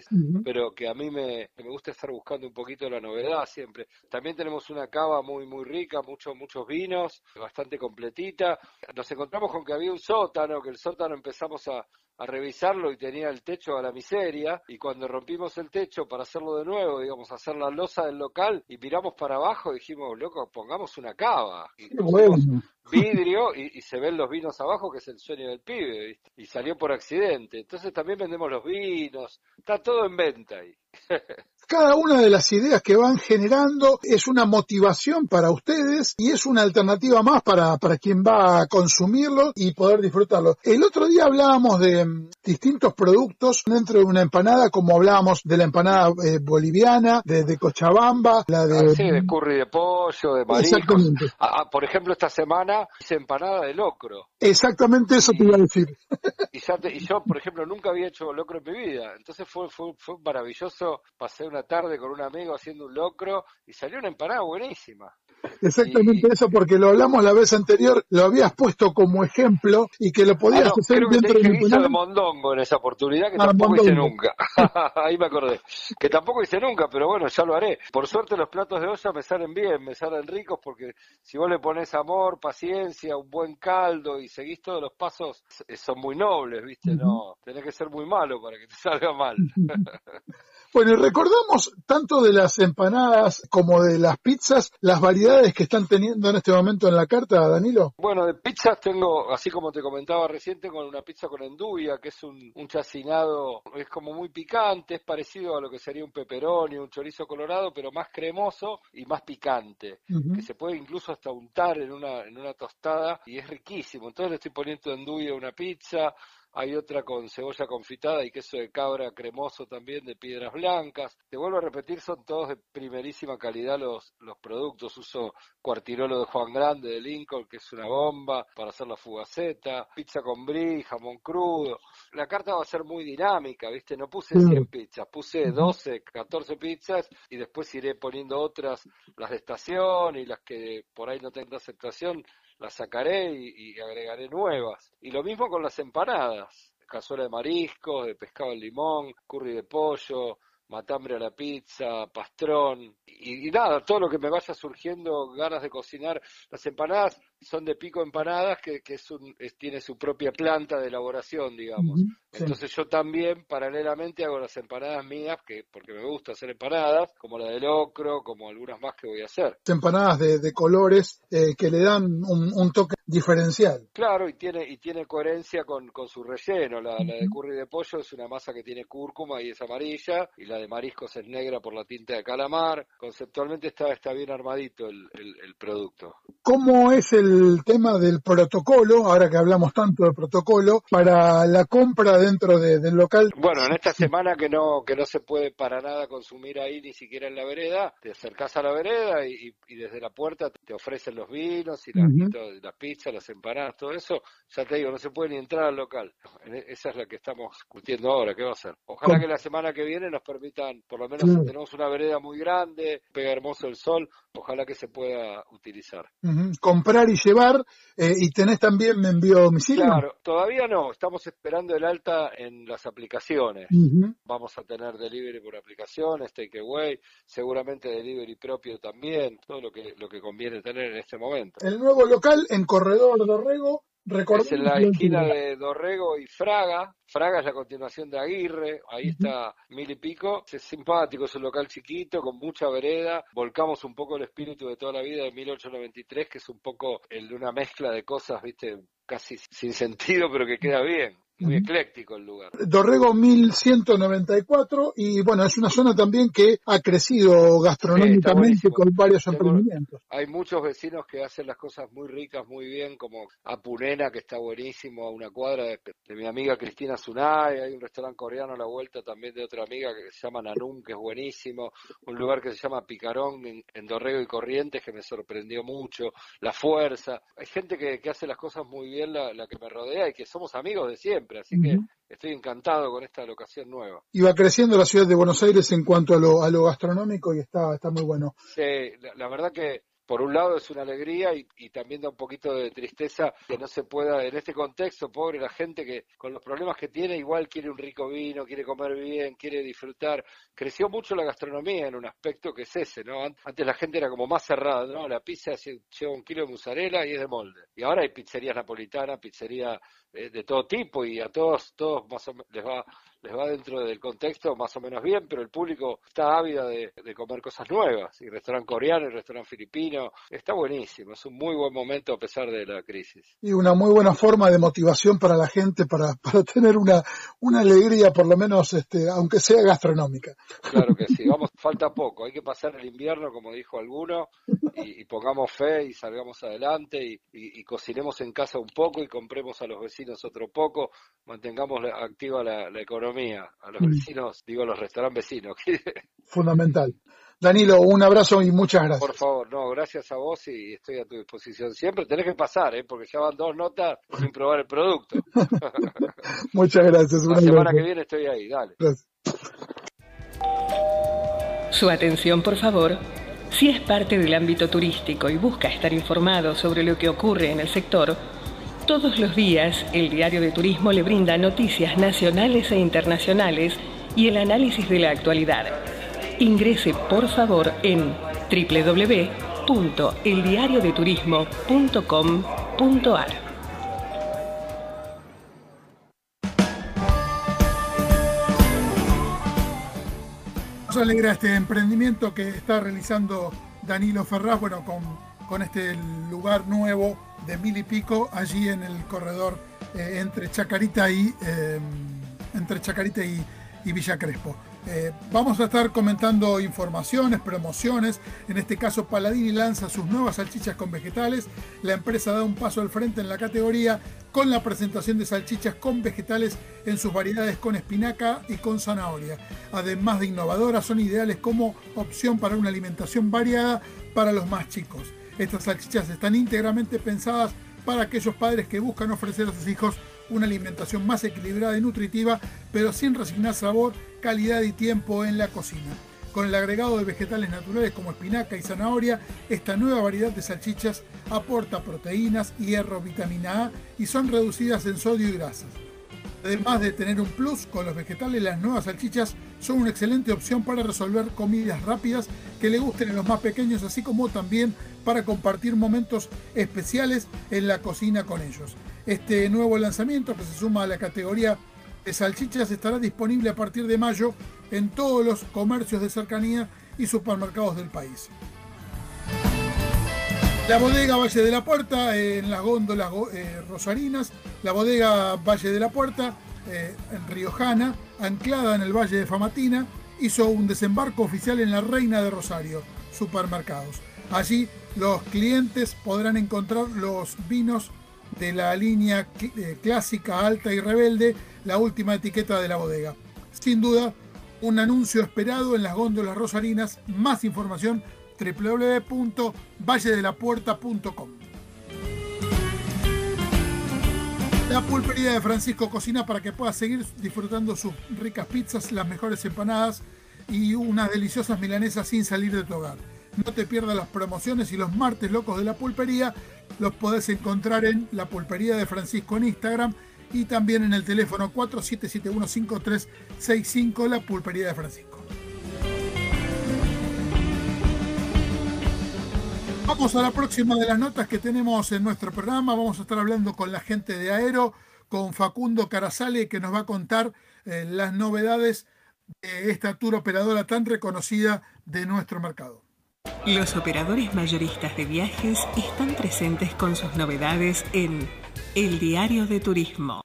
pero que a mí me, me gusta estar buscando un poquito la novedad siempre. También tenemos una cava muy, muy rica, muchos, muchos vinos, bastante completita. Nos encontramos con que había un sótano, que el sótano empezamos a, a revisarlo y tenía el techo a la miseria y cuando rompimos el techo para hacerlo de nuevo, digamos, hacer la losa del local y miramos para abajo dijimos, loco, pongamos una cava. Y vidrio y, se ven los vinos abajo, que es el sueño del pibe, y salió por accidente. Entonces también vendemos los vinos, está todo en venta ahí. Cada una de las ideas que van generando es una motivación para ustedes y es una alternativa más para, para quien va a consumirlo y poder disfrutarlo. El otro día hablábamos de mm, distintos productos dentro de una empanada, como hablábamos de la empanada eh, boliviana, de, Cochabamba, la de... Ah, sí, de curry de pollo, de mariscos. Ah, ah, por ejemplo, esta semana hice empanada de locro. Exactamente eso te iba a decir. Y, yo, por ejemplo, nunca había hecho locro en mi vida. Entonces fue, fue, fue maravilloso. Pasé una tarde con un amigo haciendo un locro y salió una empanada buenísima. Exactamente eso, porque lo hablamos la vez anterior, lo habías puesto como ejemplo y que lo podías ah, hacer dentro de hizo de mondongo en esa oportunidad que ah, tampoco hice nunca. Ahí me acordé. Que tampoco hice nunca, pero bueno, ya lo haré. Por suerte los platos de olla me salen bien, me salen ricos porque si vos le pones amor, paciencia, un buen caldo y seguís todos los pasos, son muy nobles, ¿viste? No, tenés que ser muy malo para que te salga mal. Bueno, y recordamos tanto de las empanadas como de las pizzas, las variedades que están teniendo en este momento en la carta, Danilo. Bueno, de pizzas tengo, así como te comentaba reciente, con una pizza con enduvia, que es un, chacinado, es como muy picante, es parecido a lo que sería un peperoni, un chorizo colorado, pero más cremoso y más picante, que se puede incluso hasta untar en una, en una tostada y es riquísimo. Entonces le estoy poniendo enduvia a una pizza, hay otra con cebolla confitada y queso de cabra cremoso también de piedras blancas. Te vuelvo a repetir, son todos de primerísima calidad los, los productos. Uso cuartirolo de Juan Grande de Lincoln, que es una bomba para hacer la fugaceta, pizza con brie, jamón crudo. La carta va a ser muy dinámica, ¿viste? No puse 100 pizzas, puse 12, 14 pizzas y después iré poniendo otras, las de estación y las que por ahí no tengan aceptación, las sacaré y, agregaré nuevas. Y lo mismo con las empanadas, cazuela de mariscos, de pescado al limón, curry de pollo, matambre a la pizza, pastrón, y, nada, todo lo que me vaya surgiendo, ganas de cocinar. Las empanadas son de pico empanadas, que, que es un, tiene su propia planta de elaboración, digamos. Entonces yo también, paralelamente, hago las empanadas mías, que porque me gusta hacer empanadas, como la de locro, como algunas más que voy a hacer. Empanadas de, de colores eh, que le dan un, toque diferencial. Claro, y tiene, y tiene coherencia con, con su relleno. La, la de curry de pollo es una masa que tiene cúrcuma y es amarilla, y la de mariscos es negra por la tinta de calamar. Conceptualmente está, está bien armadito el, el producto. ¿Cómo es el tema del protocolo, ahora que hablamos tanto de protocolo, para la compra dentro del local? Bueno, en esta semana que no que no se puede para nada consumir ahí, ni siquiera en la vereda, te acercás a la vereda y, desde la puerta te ofrecen los vinos y las, pizzas, las empanadas, todo eso. Ya te digo, no se puede ni entrar al local. E, esa es la que estamos discutiendo ahora, ¿qué va a hacer? Ojalá que la semana que viene nos permitan, por lo menos tenemos una vereda muy grande, pega hermoso el sol, ojalá que se pueda utilizar. Comprar y llevar, eh, y tenés también me envío domicilio. Claro, todavía no, estamos esperando el alta en las aplicaciones. Vamos a tener delivery por aplicaciones, takeaway, seguramente delivery propio también, todo lo que, lo que conviene tener en este momento. El nuevo local en Corredor Dorrego es en la esquina de Dorrego y Fraga. Fraga es la continuación de Aguirre, ahí está mil y pico. Es simpático, es un local chiquito, con mucha vereda. Volcamos un poco el espíritu de toda la vida de 1893, que es un poco el de una mezcla de cosas, viste, casi sin sentido, pero que queda bien muy ecléctico el lugar. Dorrego 1194 y bueno, es una zona también que ha crecido gastronómicamente con varios emprendimientos. Hay muchos vecinos que hacen las cosas muy ricas, muy bien, como Apunena, que está buenísimo, a una cuadra de, mi amiga Cristina Zunay, hay un restaurante coreano a la vuelta también de otra amiga que se llama Nanum, que es buenísimo, un lugar que se llama Picarón en, Dorrego y Corrientes, que me sorprendió mucho, La Fuerza, hay gente que, hace las cosas muy bien, la que me rodea y que somos amigos de siempre así que estoy encantado con esta locación nueva. Y va creciendo la ciudad de Buenos Aires en cuanto a lo, a lo gastronómico y está, está muy bueno. Sí, la, verdad que por un lado es una alegría y, también da un poquito de tristeza que no se pueda, en este contexto, pobre la gente que con los problemas que tiene igual quiere un rico vino, quiere comer bien, quiere disfrutar. Creció mucho la gastronomía en un aspecto que es ese, ¿no? Antes la gente era como más cerrada, ¿no? La pizza lleva un kilo de mozzarella y es de molde. Y ahora hay pizzerías napolitanas, pizzería eh, de todo tipo y a todos, todos más o menos les va les va dentro del contexto más o menos bien, pero el público está ávido de, comer cosas nuevas, y restaurante coreano, y restaurante filipino, está buenísimo, es un muy buen momento a pesar de la crisis. Y una muy buena forma de motivación para la gente para, para tener una, una alegría, por lo menos, este, aunque sea gastronómica. Claro que sí, vamos, falta poco, hay que pasar el invierno, como dijo alguno, y, pongamos fe y salgamos adelante y, y, cocinemos en casa un poco y compremos a los vecinos otro poco, mantengamos activa la economía a los mm. vecinos, digo a los restaurantes vecinos. Fundamental. Danilo, un abrazo y muchas gracias. Por favor, no, gracias a vos y estoy a tu disposición. Siempre tenés que pasar, ¿eh? porque ya van dos notas sin probar el producto. muchas gracias. La semana que viene estoy ahí, dale. Su atención, por favor. Si es parte del ámbito turístico y busca estar informado sobre lo que ocurre en el sector, todos los días, el Diario de Turismo le brinda noticias nacionales e internacionales y el análisis de la actualidad. Ingrese, por favor, en www.eldiariodeturismo.com.ar. Nos alegra este emprendimiento que está realizando Danilo Ferraz, bueno, con, con este lugar nuevo de mil y pico allí en el corredor eh, entre Chacarita y em, entre Chacarita y, Villa Crespo. Eh, vamos a estar comentando informaciones, promociones. En este caso, Paladini lanza sus nuevas salchichas con vegetales. La empresa da un paso al frente en la categoría con la presentación de salchichas con vegetales en sus variedades con espinaca y con zanahoria. Además de innovadoras, son ideales como opción para una alimentación variada para los más chicos. Estas salchichas están íntegramente pensadas para aquellos padres que buscan ofrecer a sus hijos una alimentación más equilibrada y nutritiva, pero sin resignar sabor, calidad y tiempo en la cocina. Con el agregado de vegetales naturales como espinaca y zanahoria, esta nueva variedad de salchichas aporta proteínas, hierro, vitamina A y son reducidas en sodio y grasas. Además de tener un plus con los vegetales, las nuevas salchichas son una excelente opción para resolver comidas rápidas que le gusten a los más pequeños, así como también para compartir momentos especiales en la cocina con ellos. Este nuevo lanzamiento, que se suma a la categoría de salchichas, estará disponible a partir de mayo en todos los comercios de cercanía y supermercados del país. La bodega Valle de la Puerta, en las góndolas eh, rosarinas, la bodega Valle de la Puerta, eh, en Riojana, anclada en el Valle de Famatina, hizo un desembarco oficial en la Reina de Rosario, supermercados. Allí los clientes podrán encontrar los vinos de la línea eh, clásica, alta y rebelde, la última etiqueta de la bodega. Sin duda, un anuncio esperado en las góndolas rosarinas. Más información www.valledelapuerta.com. La pulpería de Francisco cocina para que puedas seguir disfrutando sus ricas pizzas, las mejores empanadas y unas deliciosas milanesas sin salir de tu hogar. No te pierdas las promociones y los martes locos de la pulpería. Los podés encontrar en la pulpería de Francisco en Instagram y también en el teléfono 47715365, la pulpería de Francisco. Vamos a la próxima de las notas que tenemos en nuestro programa. Vamos a estar hablando con la gente de Aero, con Facundo Carazale, que nos va a contar eh, las novedades de esta tour operadora tan reconocida de nuestro mercado. Los operadores mayoristas de viajes están presentes con sus novedades en El Diario de Turismo.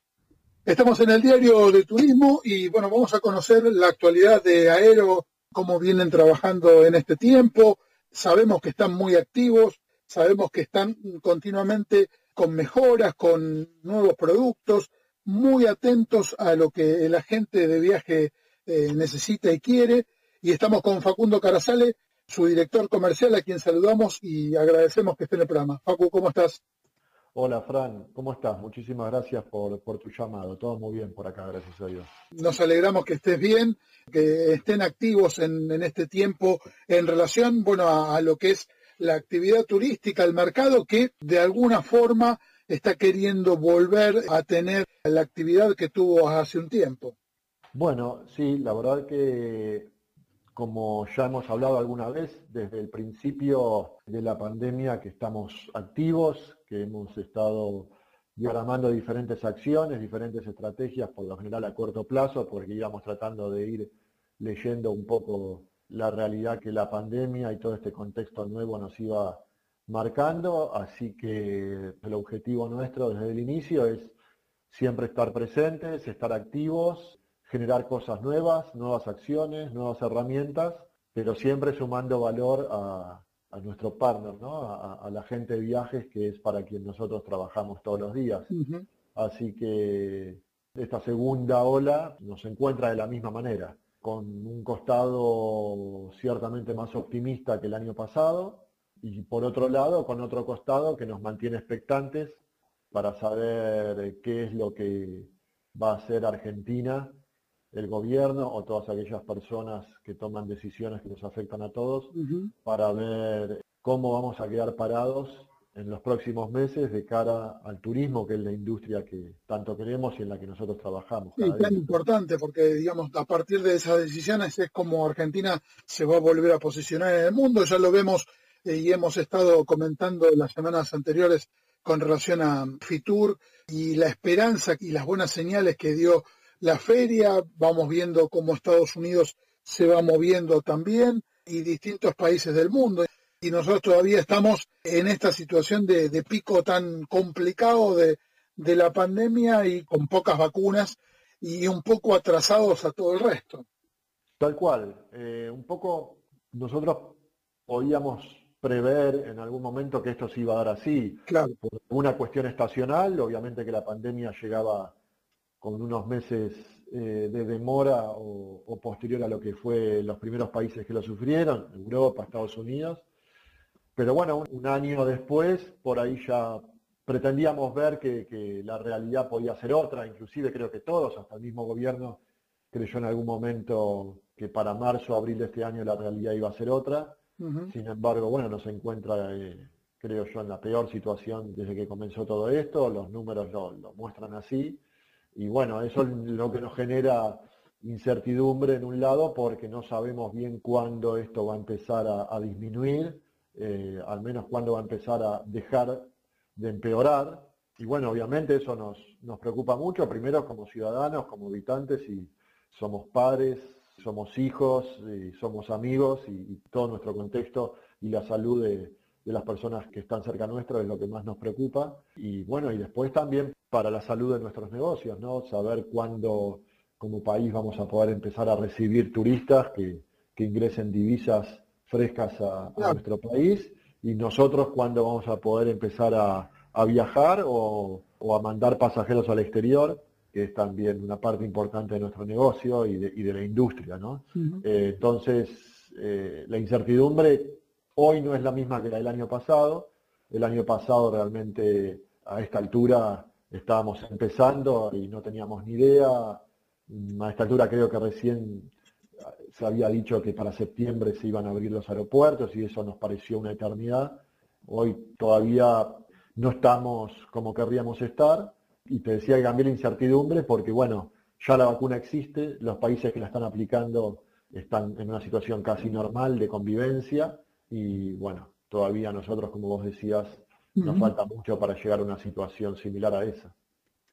Estamos en el Diario de Turismo y bueno, vamos a conocer la actualidad de Aero, cómo vienen trabajando en este tiempo. Sabemos que están muy activos, sabemos que están continuamente con mejoras, con nuevos productos, muy atentos a lo que el agente de viaje eh, necesita y quiere. Y estamos con Facundo Carazale, su director comercial, a quien saludamos y agradecemos que esté en el programa. Facu, ¿cómo estás? Hola Fran, ¿cómo estás? Muchísimas gracias por, tu llamado. Todo muy bien por acá, gracias a Dios. Nos alegramos que estés bien, que estén activos en, este tiempo en relación bueno, a, lo que es la actividad turística, el mercado que de alguna forma está queriendo volver a tener la actividad que tuvo hace un tiempo. Bueno, sí, la verdad que como ya hemos hablado alguna vez, desde el principio de la pandemia que estamos activos, que hemos estado diagramando diferentes acciones, diferentes estrategias, por lo general a corto plazo, porque íbamos tratando de ir leyendo un poco la realidad que la pandemia y todo este contexto nuevo nos iba marcando, así que el objetivo nuestro desde el inicio es siempre estar presentes, estar activos, generar cosas nuevas, nuevas acciones, nuevas herramientas, pero siempre sumando valor a, nuestro partner, ¿no? a, la gente de viajes que es para quien nosotros trabajamos todos los días. Así que esta segunda ola nos encuentra de la misma manera, con un costado ciertamente más optimista que el año pasado y por otro lado con otro costado que nos mantiene expectantes para saber qué es lo que va a hacer Argentina el gobierno o todas aquellas personas que toman decisiones que nos afectan a todos para ver cómo vamos a quedar parados en los próximos meses de cara al turismo, que es la industria que tanto queremos y en la que nosotros trabajamos. Sí, tan importante, porque digamos, a partir de esas decisiones es como Argentina se va a volver a posicionar en el mundo, ya lo vemos eh, y hemos estado comentando en las semanas anteriores con relación a Fitur y la esperanza y las buenas señales que dio la feria, vamos viendo cómo Estados Unidos se va moviendo también y distintos países del mundo. Y nosotros todavía estamos en esta situación de, pico tan complicado de, de la pandemia y con pocas vacunas y un poco atrasados a todo el resto. Tal cual. Eh, un poco nosotros podíamos prever en algún momento que esto se iba a dar así. Claro. Por una cuestión estacional, obviamente que la pandemia llegaba con unos meses eh, de demora o, posterior a lo que fue los primeros países que lo sufrieron, Europa, Estados Unidos. Pero bueno, un, año después, por ahí ya pretendíamos ver que, que, la realidad podía ser otra, inclusive creo que todos, hasta el mismo gobierno, creyó en algún momento que para marzo, abril de este año la realidad iba a ser otra. Sin embargo, bueno, nos encuentra, eh, creo yo, en la peor situación desde que comenzó todo esto, los números lo, muestran así, y bueno, eso es lo que nos genera incertidumbre en un lado porque no sabemos bien cuándo esto va a empezar a, disminuir, eh, al menos cuándo va a empezar a dejar de empeorar. Y bueno, obviamente eso nos, nos preocupa mucho, primero como ciudadanos, como habitantes, y somos padres, somos hijos, y somos amigos y, todo nuestro contexto y la salud de, las personas que están cerca nuestro es lo que más nos preocupa. Y bueno, y después también para la salud de nuestros negocios, ¿no? Saber cuándo como país vamos a poder empezar a recibir turistas que, ingresen divisas frescas a, nuestro país y nosotros cuándo vamos a poder empezar a, viajar o, o a mandar pasajeros al exterior que es también una parte importante de nuestro negocio y de, la industria. ¿no? Eh, entonces, eh, la incertidumbre hoy no es la misma que la del año pasado. El año pasado realmente a esta altura estábamos empezando y no teníamos ni idea. A esta altura creo que recién se había dicho que para septiembre se iban a abrir los aeropuertos y eso nos pareció una eternidad. Hoy todavía no estamos como querríamos estar y te decía que cambié la incertidumbre porque, bueno, ya la vacuna existe, los países que la están aplicando están en una situación casi normal de convivencia y, bueno, todavía nosotros, como vos decías, nos falta mucho para llegar a una situación similar a esa.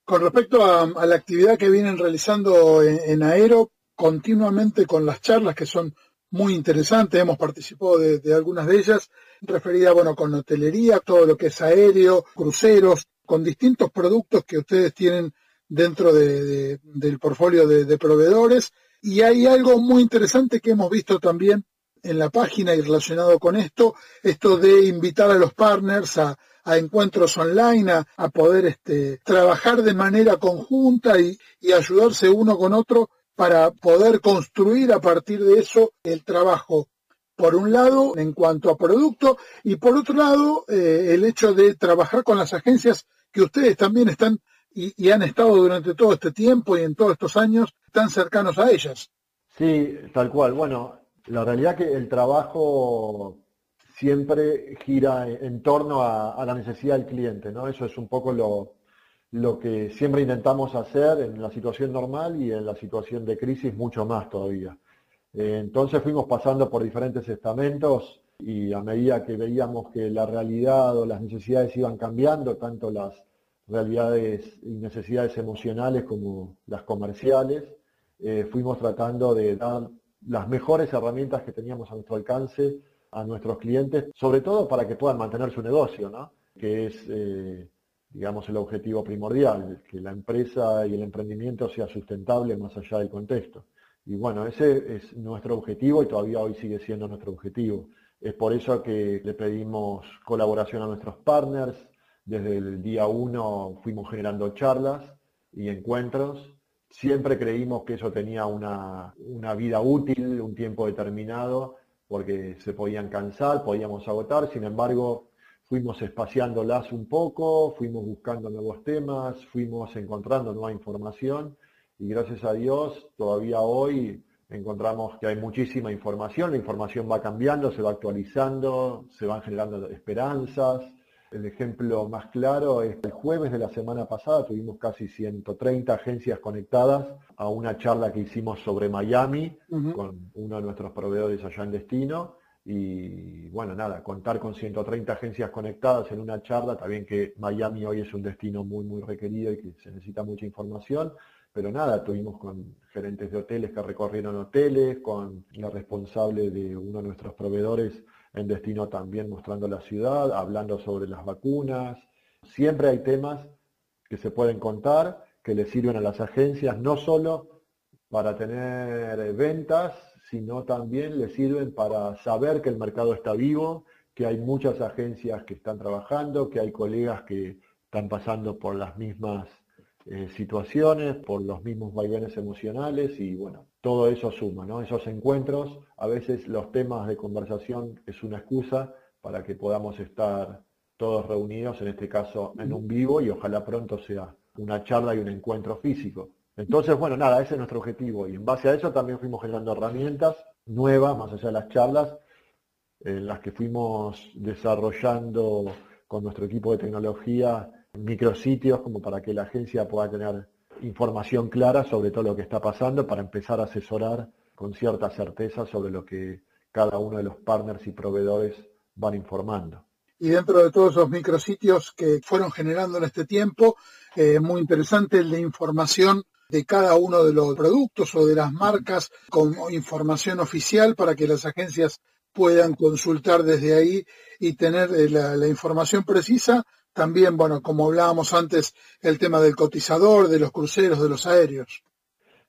Con respecto a, la actividad que vienen realizando en, Aero, continuamente con las charlas que son muy interesantes, hemos participado de, de algunas de ellas, referida, bueno, con hotelería, todo lo que es aéreo, cruceros, con distintos productos que ustedes tienen dentro del portfolio de, proveedores. Y hay algo muy interesante que hemos visto también en la página y relacionado con esto, esto de invitar a los partners a, encuentros online, a, poder este, trabajar de manera conjunta y, y ayudarse uno con otro para poder construir a partir de eso el trabajo por un lado, en cuanto a producto, y por otro lado, eh, el hecho de trabajar con las agencias que ustedes también están y, han estado durante todo este tiempo y en todos estos años tan cercanos a ellas. Sí, tal cual. Bueno, la realidad que el trabajo siempre gira en torno a, la necesidad del cliente, ¿no? Eso es un poco lo, lo que siempre intentamos hacer en la situación normal y en la situación de crisis mucho más todavía. Eh, entonces fuimos pasando por diferentes estamentos y a medida que veíamos que la realidad o las necesidades iban cambiando, tanto las realidades y necesidades emocionales como las comerciales, eh, fuimos tratando de dar las mejores herramientas que teníamos a nuestro alcance a nuestros clientes, sobre todo para que puedan mantener su negocio, ¿no? que es, eh, digamos, el objetivo primordial, que la empresa y el emprendimiento sea sustentable más allá del contexto. Y bueno, ese es nuestro objetivo y todavía hoy sigue siendo nuestro objetivo. Es por eso que le pedimos colaboración a nuestros partners. Desde el día uno fuimos generando charlas y encuentros. Siempre creímos que eso tenía una, vida útil, un tiempo determinado, porque se podían cansar, podíamos agotar. Sin embargo, fuimos espaciándolas un poco, fuimos buscando nuevos temas, fuimos encontrando nueva información y gracias a Dios todavía hoy encontramos que hay muchísima información, la información va cambiando, se va actualizando, se van generando esperanzas. El ejemplo más claro es que el jueves de la semana pasada tuvimos casi 130 agencias conectadas a una charla que hicimos sobre Miami con uno de nuestros proveedores allá en destino. Y bueno, nada, contar con 130 agencias conectadas en una charla, también que Miami hoy es un destino muy, muy requerido y que se necesita mucha información pero nada, tuvimos con gerentes de hoteles que recorrieron hoteles, con la responsable de uno de nuestros proveedores en destino también mostrando la ciudad, hablando sobre las vacunas. Siempre hay temas que se pueden contar, que le sirven a las agencias, no solo para tener ventas, sino también le sirven para saber que el mercado está vivo, que hay muchas agencias que están trabajando, que hay colegas que están pasando por las mismas eh, situaciones, por los mismos vaivenes emocionales y bueno, todo eso suma, ¿no? Esos encuentros, a veces los temas de conversación es una excusa para que podamos estar todos reunidos, en este caso en un vivo y ojalá pronto sea una charla y un encuentro físico. Entonces, bueno, nada, ese es nuestro objetivo y en base a eso también fuimos generando herramientas nuevas, más allá de las charlas, en las que fuimos desarrollando con nuestro equipo de tecnología micrositios como para que la agencia pueda tener información clara sobre todo lo que está pasando para empezar a asesorar con cierta certeza sobre lo que cada uno de los partners y proveedores van informando. Y dentro de todos esos micrositios que fueron generando en este tiempo, eh, muy interesante de información de cada uno de los productos o de las marcas con información oficial para que las agencias puedan consultar desde ahí y tener eh, la, información precisa. También, bueno, como hablábamos antes, el tema del cotizador, de los cruceros, de los aéreos.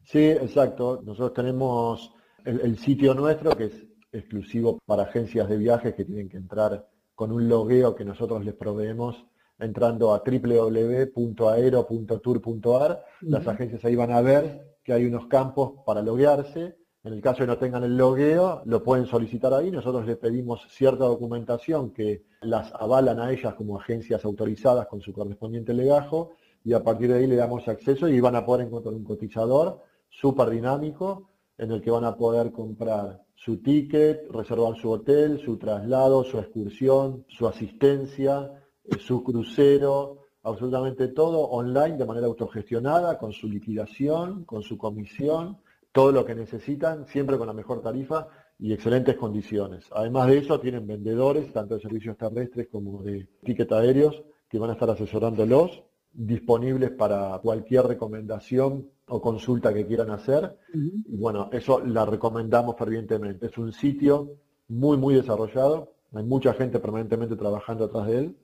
Sí, exacto. Nosotros tenemos el, sitio nuestro que es exclusivo para agencias de viajes que tienen que entrar con un logueo que nosotros les proveemos entrando a www.aero.tour.ar. Las agencias ahí van a ver que hay unos campos para loguearse en el caso de no tengan el logueo, lo pueden solicitar ahí. Nosotros les pedimos cierta documentación que las avalan a ellas como agencias autorizadas con su correspondiente legajo y a partir de ahí le damos acceso y van a poder encontrar un cotizador súper dinámico en el que van a poder comprar su ticket, reservar su hotel, su traslado, su excursión, su asistencia, eh, su crucero, absolutamente todo online de manera autogestionada, con su liquidación, con su comisión todo lo que necesitan, siempre con la mejor tarifa y excelentes condiciones. Además de eso, tienen vendedores, tanto de servicios terrestres como de ticket aéreos, que van a estar asesorándolos, disponibles para cualquier recomendación o consulta que quieran hacer. Y bueno, eso la recomendamos fervientemente. Es un sitio muy, muy desarrollado. Hay mucha gente permanentemente trabajando atrás de él.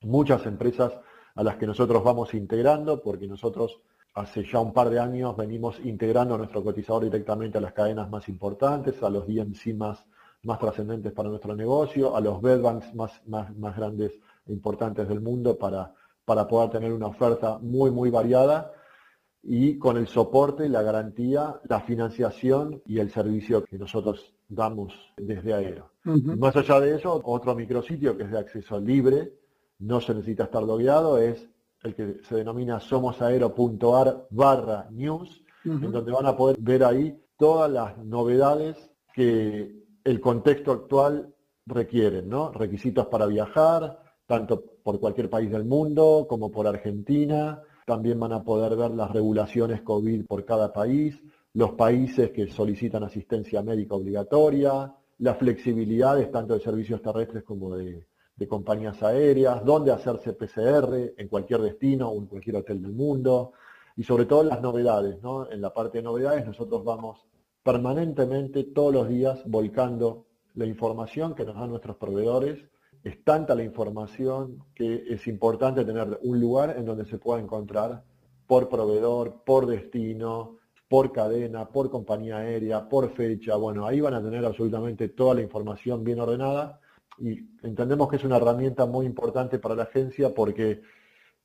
Muchas empresas a las que nosotros vamos integrando, porque nosotros hace ya un par de años venimos integrando nuestro cotizador directamente a las cadenas más importantes, a los DMC más, más trascendentes para nuestro negocio, a los bedbanks más, más, más grandes e importantes del mundo para, para poder tener una oferta muy, muy variada y con el soporte, la garantía, la financiación y el servicio que nosotros damos desde Aero. Más allá de eso, otro micrositio que es de acceso libre, no se necesita estar logueado, es el que se denomina somosaero.ar barra news, en donde van a poder ver ahí todas las novedades que el contexto actual requiere, ¿no? Requisitos para viajar, tanto por cualquier país del mundo como por Argentina. También van a poder ver las regulaciones COVID por cada país, los países que solicitan asistencia médica obligatoria, las flexibilidades tanto de servicios terrestres como de, de compañías aéreas, dónde hacerse PCR en cualquier destino o en cualquier hotel del mundo, y sobre todo las novedades. ¿no? En la parte de novedades nosotros vamos permanentemente, todos los días, volcando la información que nos dan nuestros proveedores. Es tanta la información que es importante tener un lugar en donde se pueda encontrar por proveedor, por destino, por cadena, por compañía aérea, por fecha. Bueno, ahí van a tener absolutamente toda la información bien ordenada y entendemos que es una herramienta muy importante para la agencia porque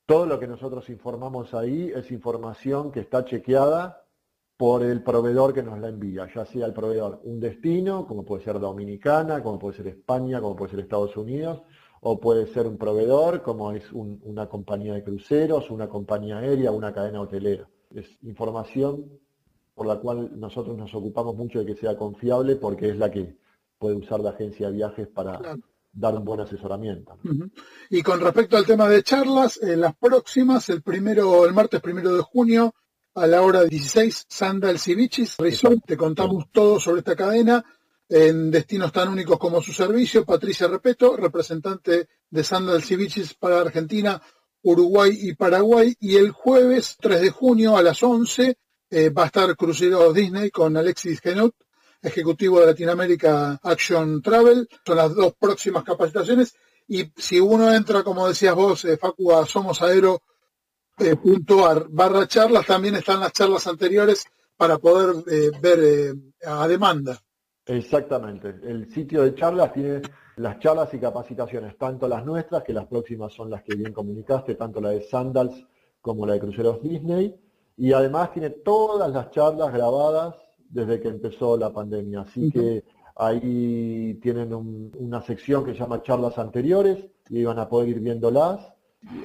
todo lo que nosotros informamos ahí es información que está chequeada por el proveedor que nos la envía, ya sea el proveedor un destino, como puede ser Dominicana, como puede ser España, como puede ser Estados Unidos, o puede ser un proveedor como es una compañía de cruceros, una compañía aérea, una cadena hotelera. Es información por la cual nosotros nos ocupamos mucho de que sea confiable porque es la que puede usar la agencia de viajes para dar un buen asesoramiento. Y con respecto al tema de charlas, en las próximas, el primero, el martes primero de junio, a la hora 16, Sandal Civichis Resort, te contamos todo sobre esta cadena en destinos tan únicos como su servicio. Patricia Repeto, representante de Sandal Civichis para Argentina, Uruguay y Paraguay. Y el jueves 3 de junio a las 11 eh, va a estar Crucero Disney con Alexis Genot ejecutivo de Latinoamérica Action Travel. Son las dos próximas capacitaciones. Y si uno entra, como decías vos, eh, Facu, a somosaero.ar barra charlas, también están las charlas anteriores para poder eh, ver eh, a demanda. Exactamente. El sitio de charlas tiene las charlas y capacitaciones, tanto las nuestras, que las próximas son las que bien comunicaste, tanto la de Sandals como la de Cruceros Disney, y además tiene todas las charlas grabadas desde que empezó la pandemia. Así que ahí tienen una sección que se llama charlas anteriores y van a poder ir viéndolas.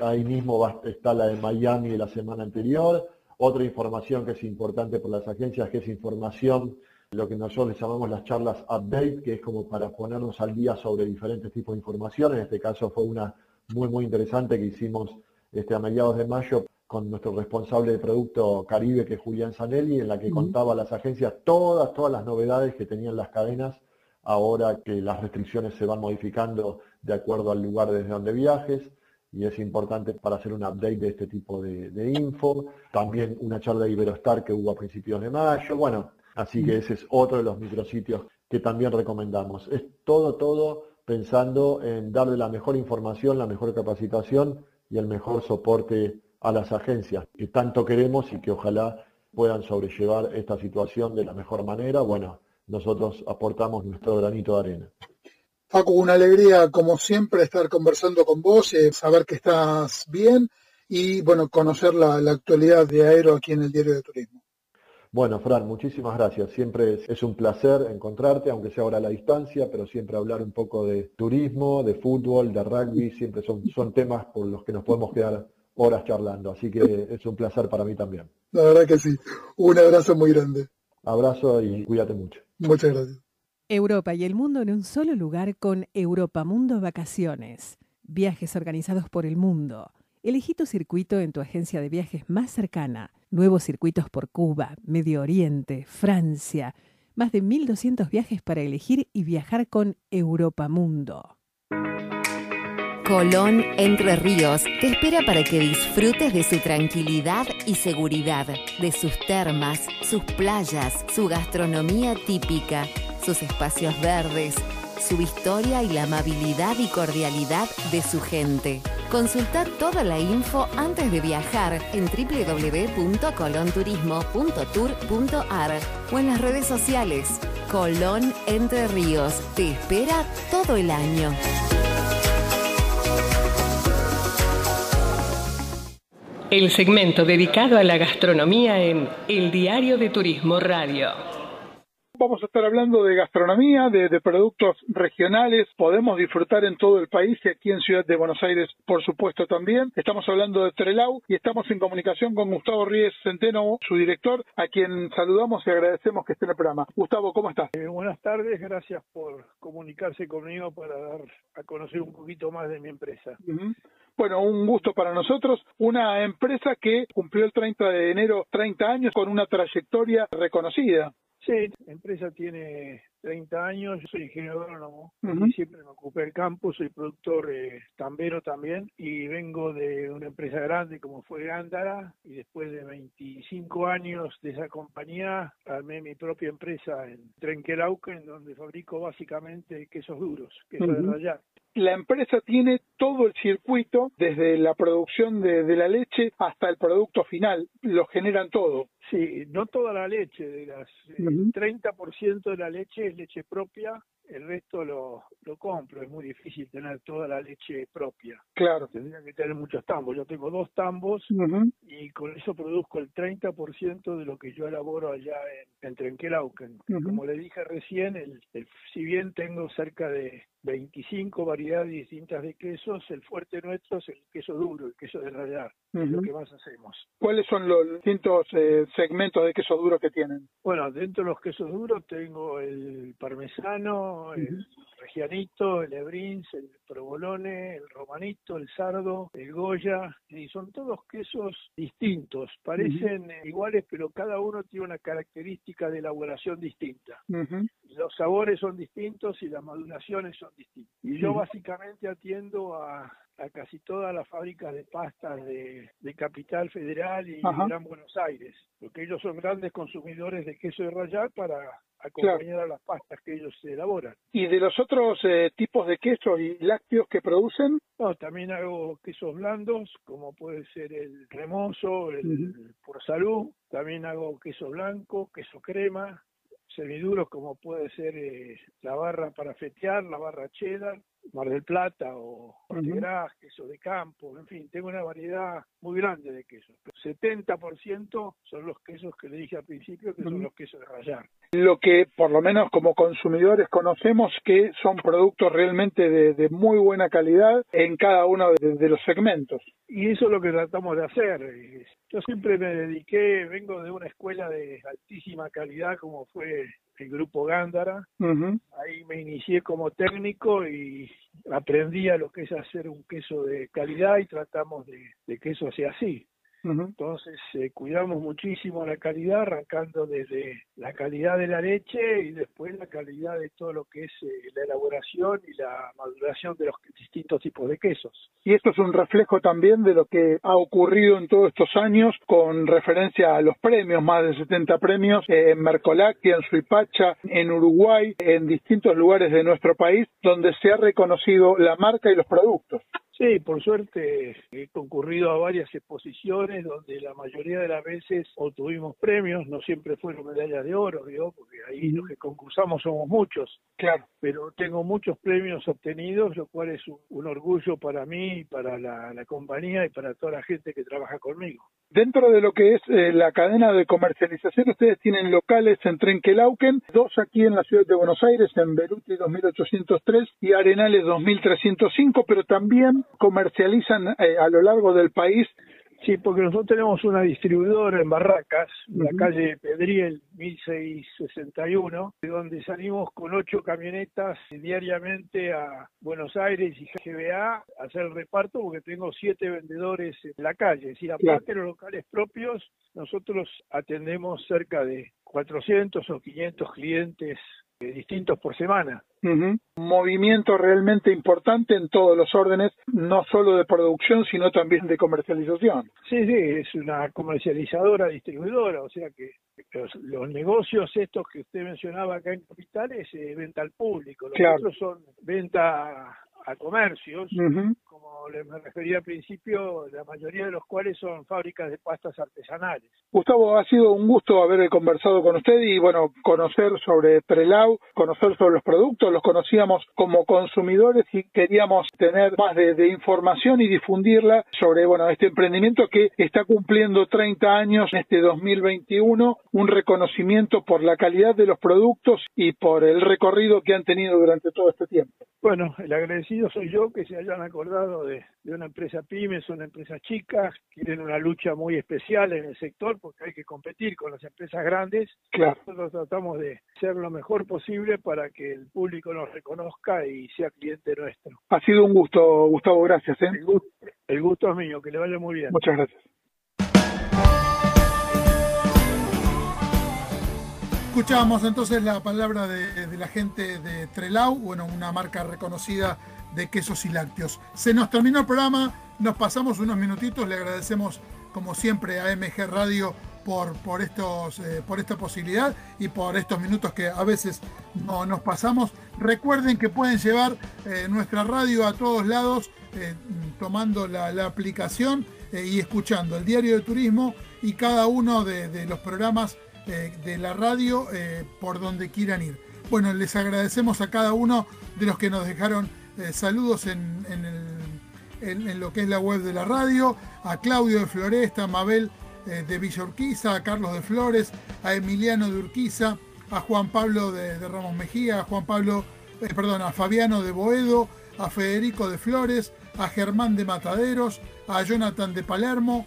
Ahí mismo está la de Miami de la semana anterior. Otra información que es importante por las agencias, que es información, lo que nosotros les llamamos las charlas update, que es como para ponernos al día sobre diferentes tipos de información. En este caso fue una muy, muy interesante que hicimos este, a mediados de mayo con nuestro responsable de producto Caribe, que es Julián Zanelli, en la que contaba a las agencias todas, todas las novedades que tenían las cadenas ahora que las restricciones se van modificando de acuerdo al lugar desde donde viajes y es importante para hacer un update de este tipo de, info. También una charla de Iberostar que hubo a principios de mayo. Bueno, así que ese es otro de los micrositios que también recomendamos. Es todo, todo pensando en darle la mejor información, la mejor capacitación y el mejor soporte a las agencias que tanto queremos y que ojalá puedan sobrellevar esta situación de la mejor manera. Bueno, nosotros aportamos nuestro granito de arena. Paco, una alegría como siempre estar conversando con vos, eh, saber que estás bien y bueno, conocer la, actualidad de Aero aquí en el Diario de Turismo. Bueno, Fran, muchísimas gracias. Siempre es, un placer encontrarte, aunque sea ahora a la distancia, pero siempre hablar un poco de turismo, de fútbol, de rugby, siempre son, son temas por los que nos podemos quedar horas charlando. Así que es un placer para mí también. La verdad que sí. Un abrazo muy grande. Abrazo y cuídate mucho. Muchas gracias. Europa y el mundo en un solo lugar con Europa Mundo Vacaciones. Viajes organizados por el mundo. Elegí tu circuito en tu agencia de viajes más cercana. Nuevos circuitos por Cuba, Medio Oriente, Francia. Más de 1.200 viajes para elegir y viajar con Europa Mundo. Colón Entre Ríos te espera para que disfrutes de su tranquilidad y seguridad, de sus termas, sus playas, su gastronomía típica, sus espacios verdes, su historia y la amabilidad y cordialidad de su gente. Consulta toda la info antes de viajar en www.colonturismo.tour.ar o en las redes sociales. Colón Entre Ríos te espera todo el año. El segmento dedicado a la gastronomía en El Diario de Turismo Radio. Vamos a estar hablando de gastronomía, de, productos regionales, podemos disfrutar en todo el país y aquí en Ciudad de Buenos Aires, por supuesto, también. Estamos hablando de Trelau y estamos en comunicación con Gustavo Ríez Centeno, su director, a quien saludamos y agradecemos que esté en el programa. Gustavo, ¿cómo estás? Eh, buenas tardes, gracias por comunicarse conmigo para dar a conocer un poquito más de mi empresa. Bueno, un gusto para nosotros. Una empresa que cumplió el 30 de enero 30 años con una trayectoria reconocida. Sí, la empresa tiene 30 años, yo soy ingeniero agrónomo, siempre me ocupé del campo, soy productor eh, tambero también y vengo de una empresa grande como fue Gándara y después de 25 años de esa compañía armé mi propia empresa en Trenquelauquen donde fabrico básicamente quesos duros, quesos de rallar la empresa tiene todo el circuito, desde la producción de, la leche hasta el producto final, lo generan todo. Sí, no toda la leche, de las, el 30% de la leche es leche propia, el resto lo, lo compro, es muy difícil tener toda la leche propia. Claro. Tendría que tener muchos tambos. Yo tengo dos tambos y con eso produzco el 30% de lo que yo elaboro allá en, en Trenquelauquen. Como le dije recién, el, si bien tengo cerca de 25 variedades distintas de quesos, el fuerte nuestro es el queso duro, el queso de rallar, es lo que más hacemos. ¿Cuáles son los distintos eh, segmentos de queso duro que tienen? Bueno, dentro de los quesos duros tengo el parmesano, el regianito, el ebrins, el provolone, el romanito, el sardo, el goya, y son todos quesos distintos, parecen iguales, pero cada uno tiene una característica de elaboración distinta. Los sabores son distintos y las maduraciones son distintas. Y yo básicamente atiendo a a casi todas las fábricas de pastas de, Capital Federal y Gran Buenos Aires, porque ellos son grandes consumidores de queso de rallar para acompañar a las pastas que ellos elaboran. ¿Y de los otros eh, tipos de quesos y lácteos que producen? No, también hago quesos blandos, como puede ser el cremoso, el, por salud. También hago queso blanco, queso crema, semiduros como puede ser eh, la barra para fetear, la barra cheddar, Mar del Plata o uh queso de campo, en fin, tengo una variedad muy grande de quesos. 70% son los quesos que le dije al principio, que son los quesos de rayar. Lo que por lo menos como consumidores conocemos que son productos realmente de, muy buena calidad en cada uno de, los segmentos. Y eso es lo que tratamos de hacer. Yo siempre me dediqué, vengo de una escuela de altísima calidad como fue el grupo Gándara. Ahí me inicié como técnico y aprendí a lo que es hacer un queso de calidad y tratamos de, de que eso sea así. Entonces eh, cuidamos muchísimo la calidad, arrancando desde la calidad de la leche y después la calidad de todo lo que es eh, la elaboración y la maduración de los distintos tipos de quesos. Y esto es un reflejo también de lo que ha ocurrido en todos estos años con referencia a los premios, más de 70 premios eh, en Mercolactia, en Suipacha, en Uruguay, en distintos lugares de nuestro país, donde se ha reconocido la marca y los productos. Sí, por suerte he concurrido a varias exposiciones donde la mayoría de las veces obtuvimos premios, no siempre fueron medallas de oro, digo, porque ahí los que concursamos somos muchos. Claro. Pero tengo muchos premios obtenidos, lo cual es un, orgullo para mí, para la, compañía y para toda la gente que trabaja conmigo. Dentro de lo que es eh, la cadena de comercialización, ustedes tienen locales en Trenquelauquen, dos aquí en la ciudad de Buenos Aires, en Beruti 2803 y Arenales 2305, pero también comercializan eh, a lo largo del país. Sí, porque nosotros tenemos una distribuidora en Barracas, en la calle Pedriel 1661, donde salimos con ocho camionetas diariamente a Buenos Aires y GBA a hacer el reparto, porque tengo siete vendedores en la calle. Es decir, aparte de los locales propios, nosotros atendemos cerca de 400 o 500 clientes distintos por semana. Un movimiento realmente importante en todos los órdenes, no solo de producción, sino también de comercialización. Sí, sí, es una comercializadora, distribuidora, o sea que los, negocios estos que usted mencionaba acá en Capital es eh, venta al público, los otros son venta a comercios, como les me refería al principio, la mayoría de los cuales son fábricas de pastas artesanales. Gustavo, ha sido un gusto haber conversado con usted y bueno, conocer sobre Prelau, conocer sobre los productos, los conocíamos como consumidores y queríamos tener más de, información y difundirla sobre bueno, este emprendimiento que está cumpliendo 30 años en este 2021, un reconocimiento por la calidad de los productos y por el recorrido que han tenido durante todo este tiempo. Bueno, el agradecido soy yo que se hayan acordado de, una empresa pymes, una empresa chica, tienen una lucha muy especial en el sector porque hay que competir con las empresas grandes. Claro. Nosotros tratamos de ser lo mejor posible para que el público nos reconozca y sea cliente nuestro. Ha sido un gusto, Gustavo, gracias. ¿eh? El, gusto, el gusto es mío, que le vaya muy bien. Muchas gracias. Escuchábamos entonces la palabra de, la gente de Trelau, bueno, una marca reconocida de quesos y lácteos. Se nos terminó el programa, nos pasamos unos minutitos, le agradecemos como siempre a MG Radio por, por, estos, eh, por esta posibilidad y por estos minutos que a veces no nos pasamos. Recuerden que pueden llevar eh, nuestra radio a todos lados eh, tomando la, aplicación y escuchando el diario de turismo y cada uno de los programas eh, de la radio eh, por donde quieran ir. Bueno, les agradecemos a cada uno de los que nos dejaron eh, saludos en, en, lo que es la web de la radio, a Claudio de Floresta, a Mabel de Villa Urquiza, a Carlos de Flores, a Emiliano de Urquiza, a Juan Pablo de, Ramos Mejía, a Juan Pablo, perdón, a Fabiano de Boedo, a Federico de Flores, a Germán de Mataderos, a Jonathan de Palermo,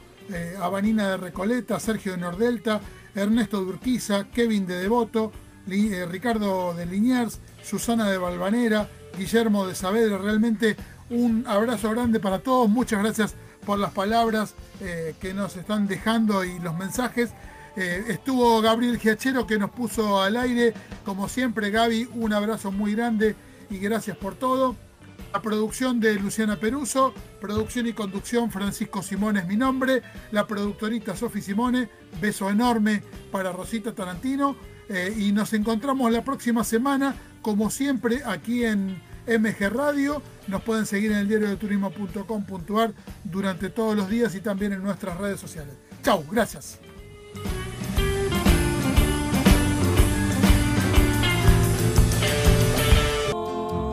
a Vanina de Recoleta, a Sergio de Nordelta, Ernesto Durquiza, Kevin de Devoto, eh, Ricardo de Liniers, Susana de Valvanera, Guillermo de Saavedra. Realmente un abrazo grande para todos. Muchas gracias por las palabras eh, que nos están dejando y los mensajes. Eh, estuvo Gabriel Giachero que nos puso al aire. Como siempre, Gaby, un abrazo muy grande y gracias por todo. La producción de Luciana Peruso, producción y conducción Francisco Simón es mi nombre, la productorita Sofi Simone, beso enorme para Rosita Tarantino eh, y nos encontramos la próxima semana, como siempre, aquí en MG Radio. Nos pueden seguir en el diario de turismo.com.ar durante todos los días y también en nuestras redes sociales. Chau, gracias.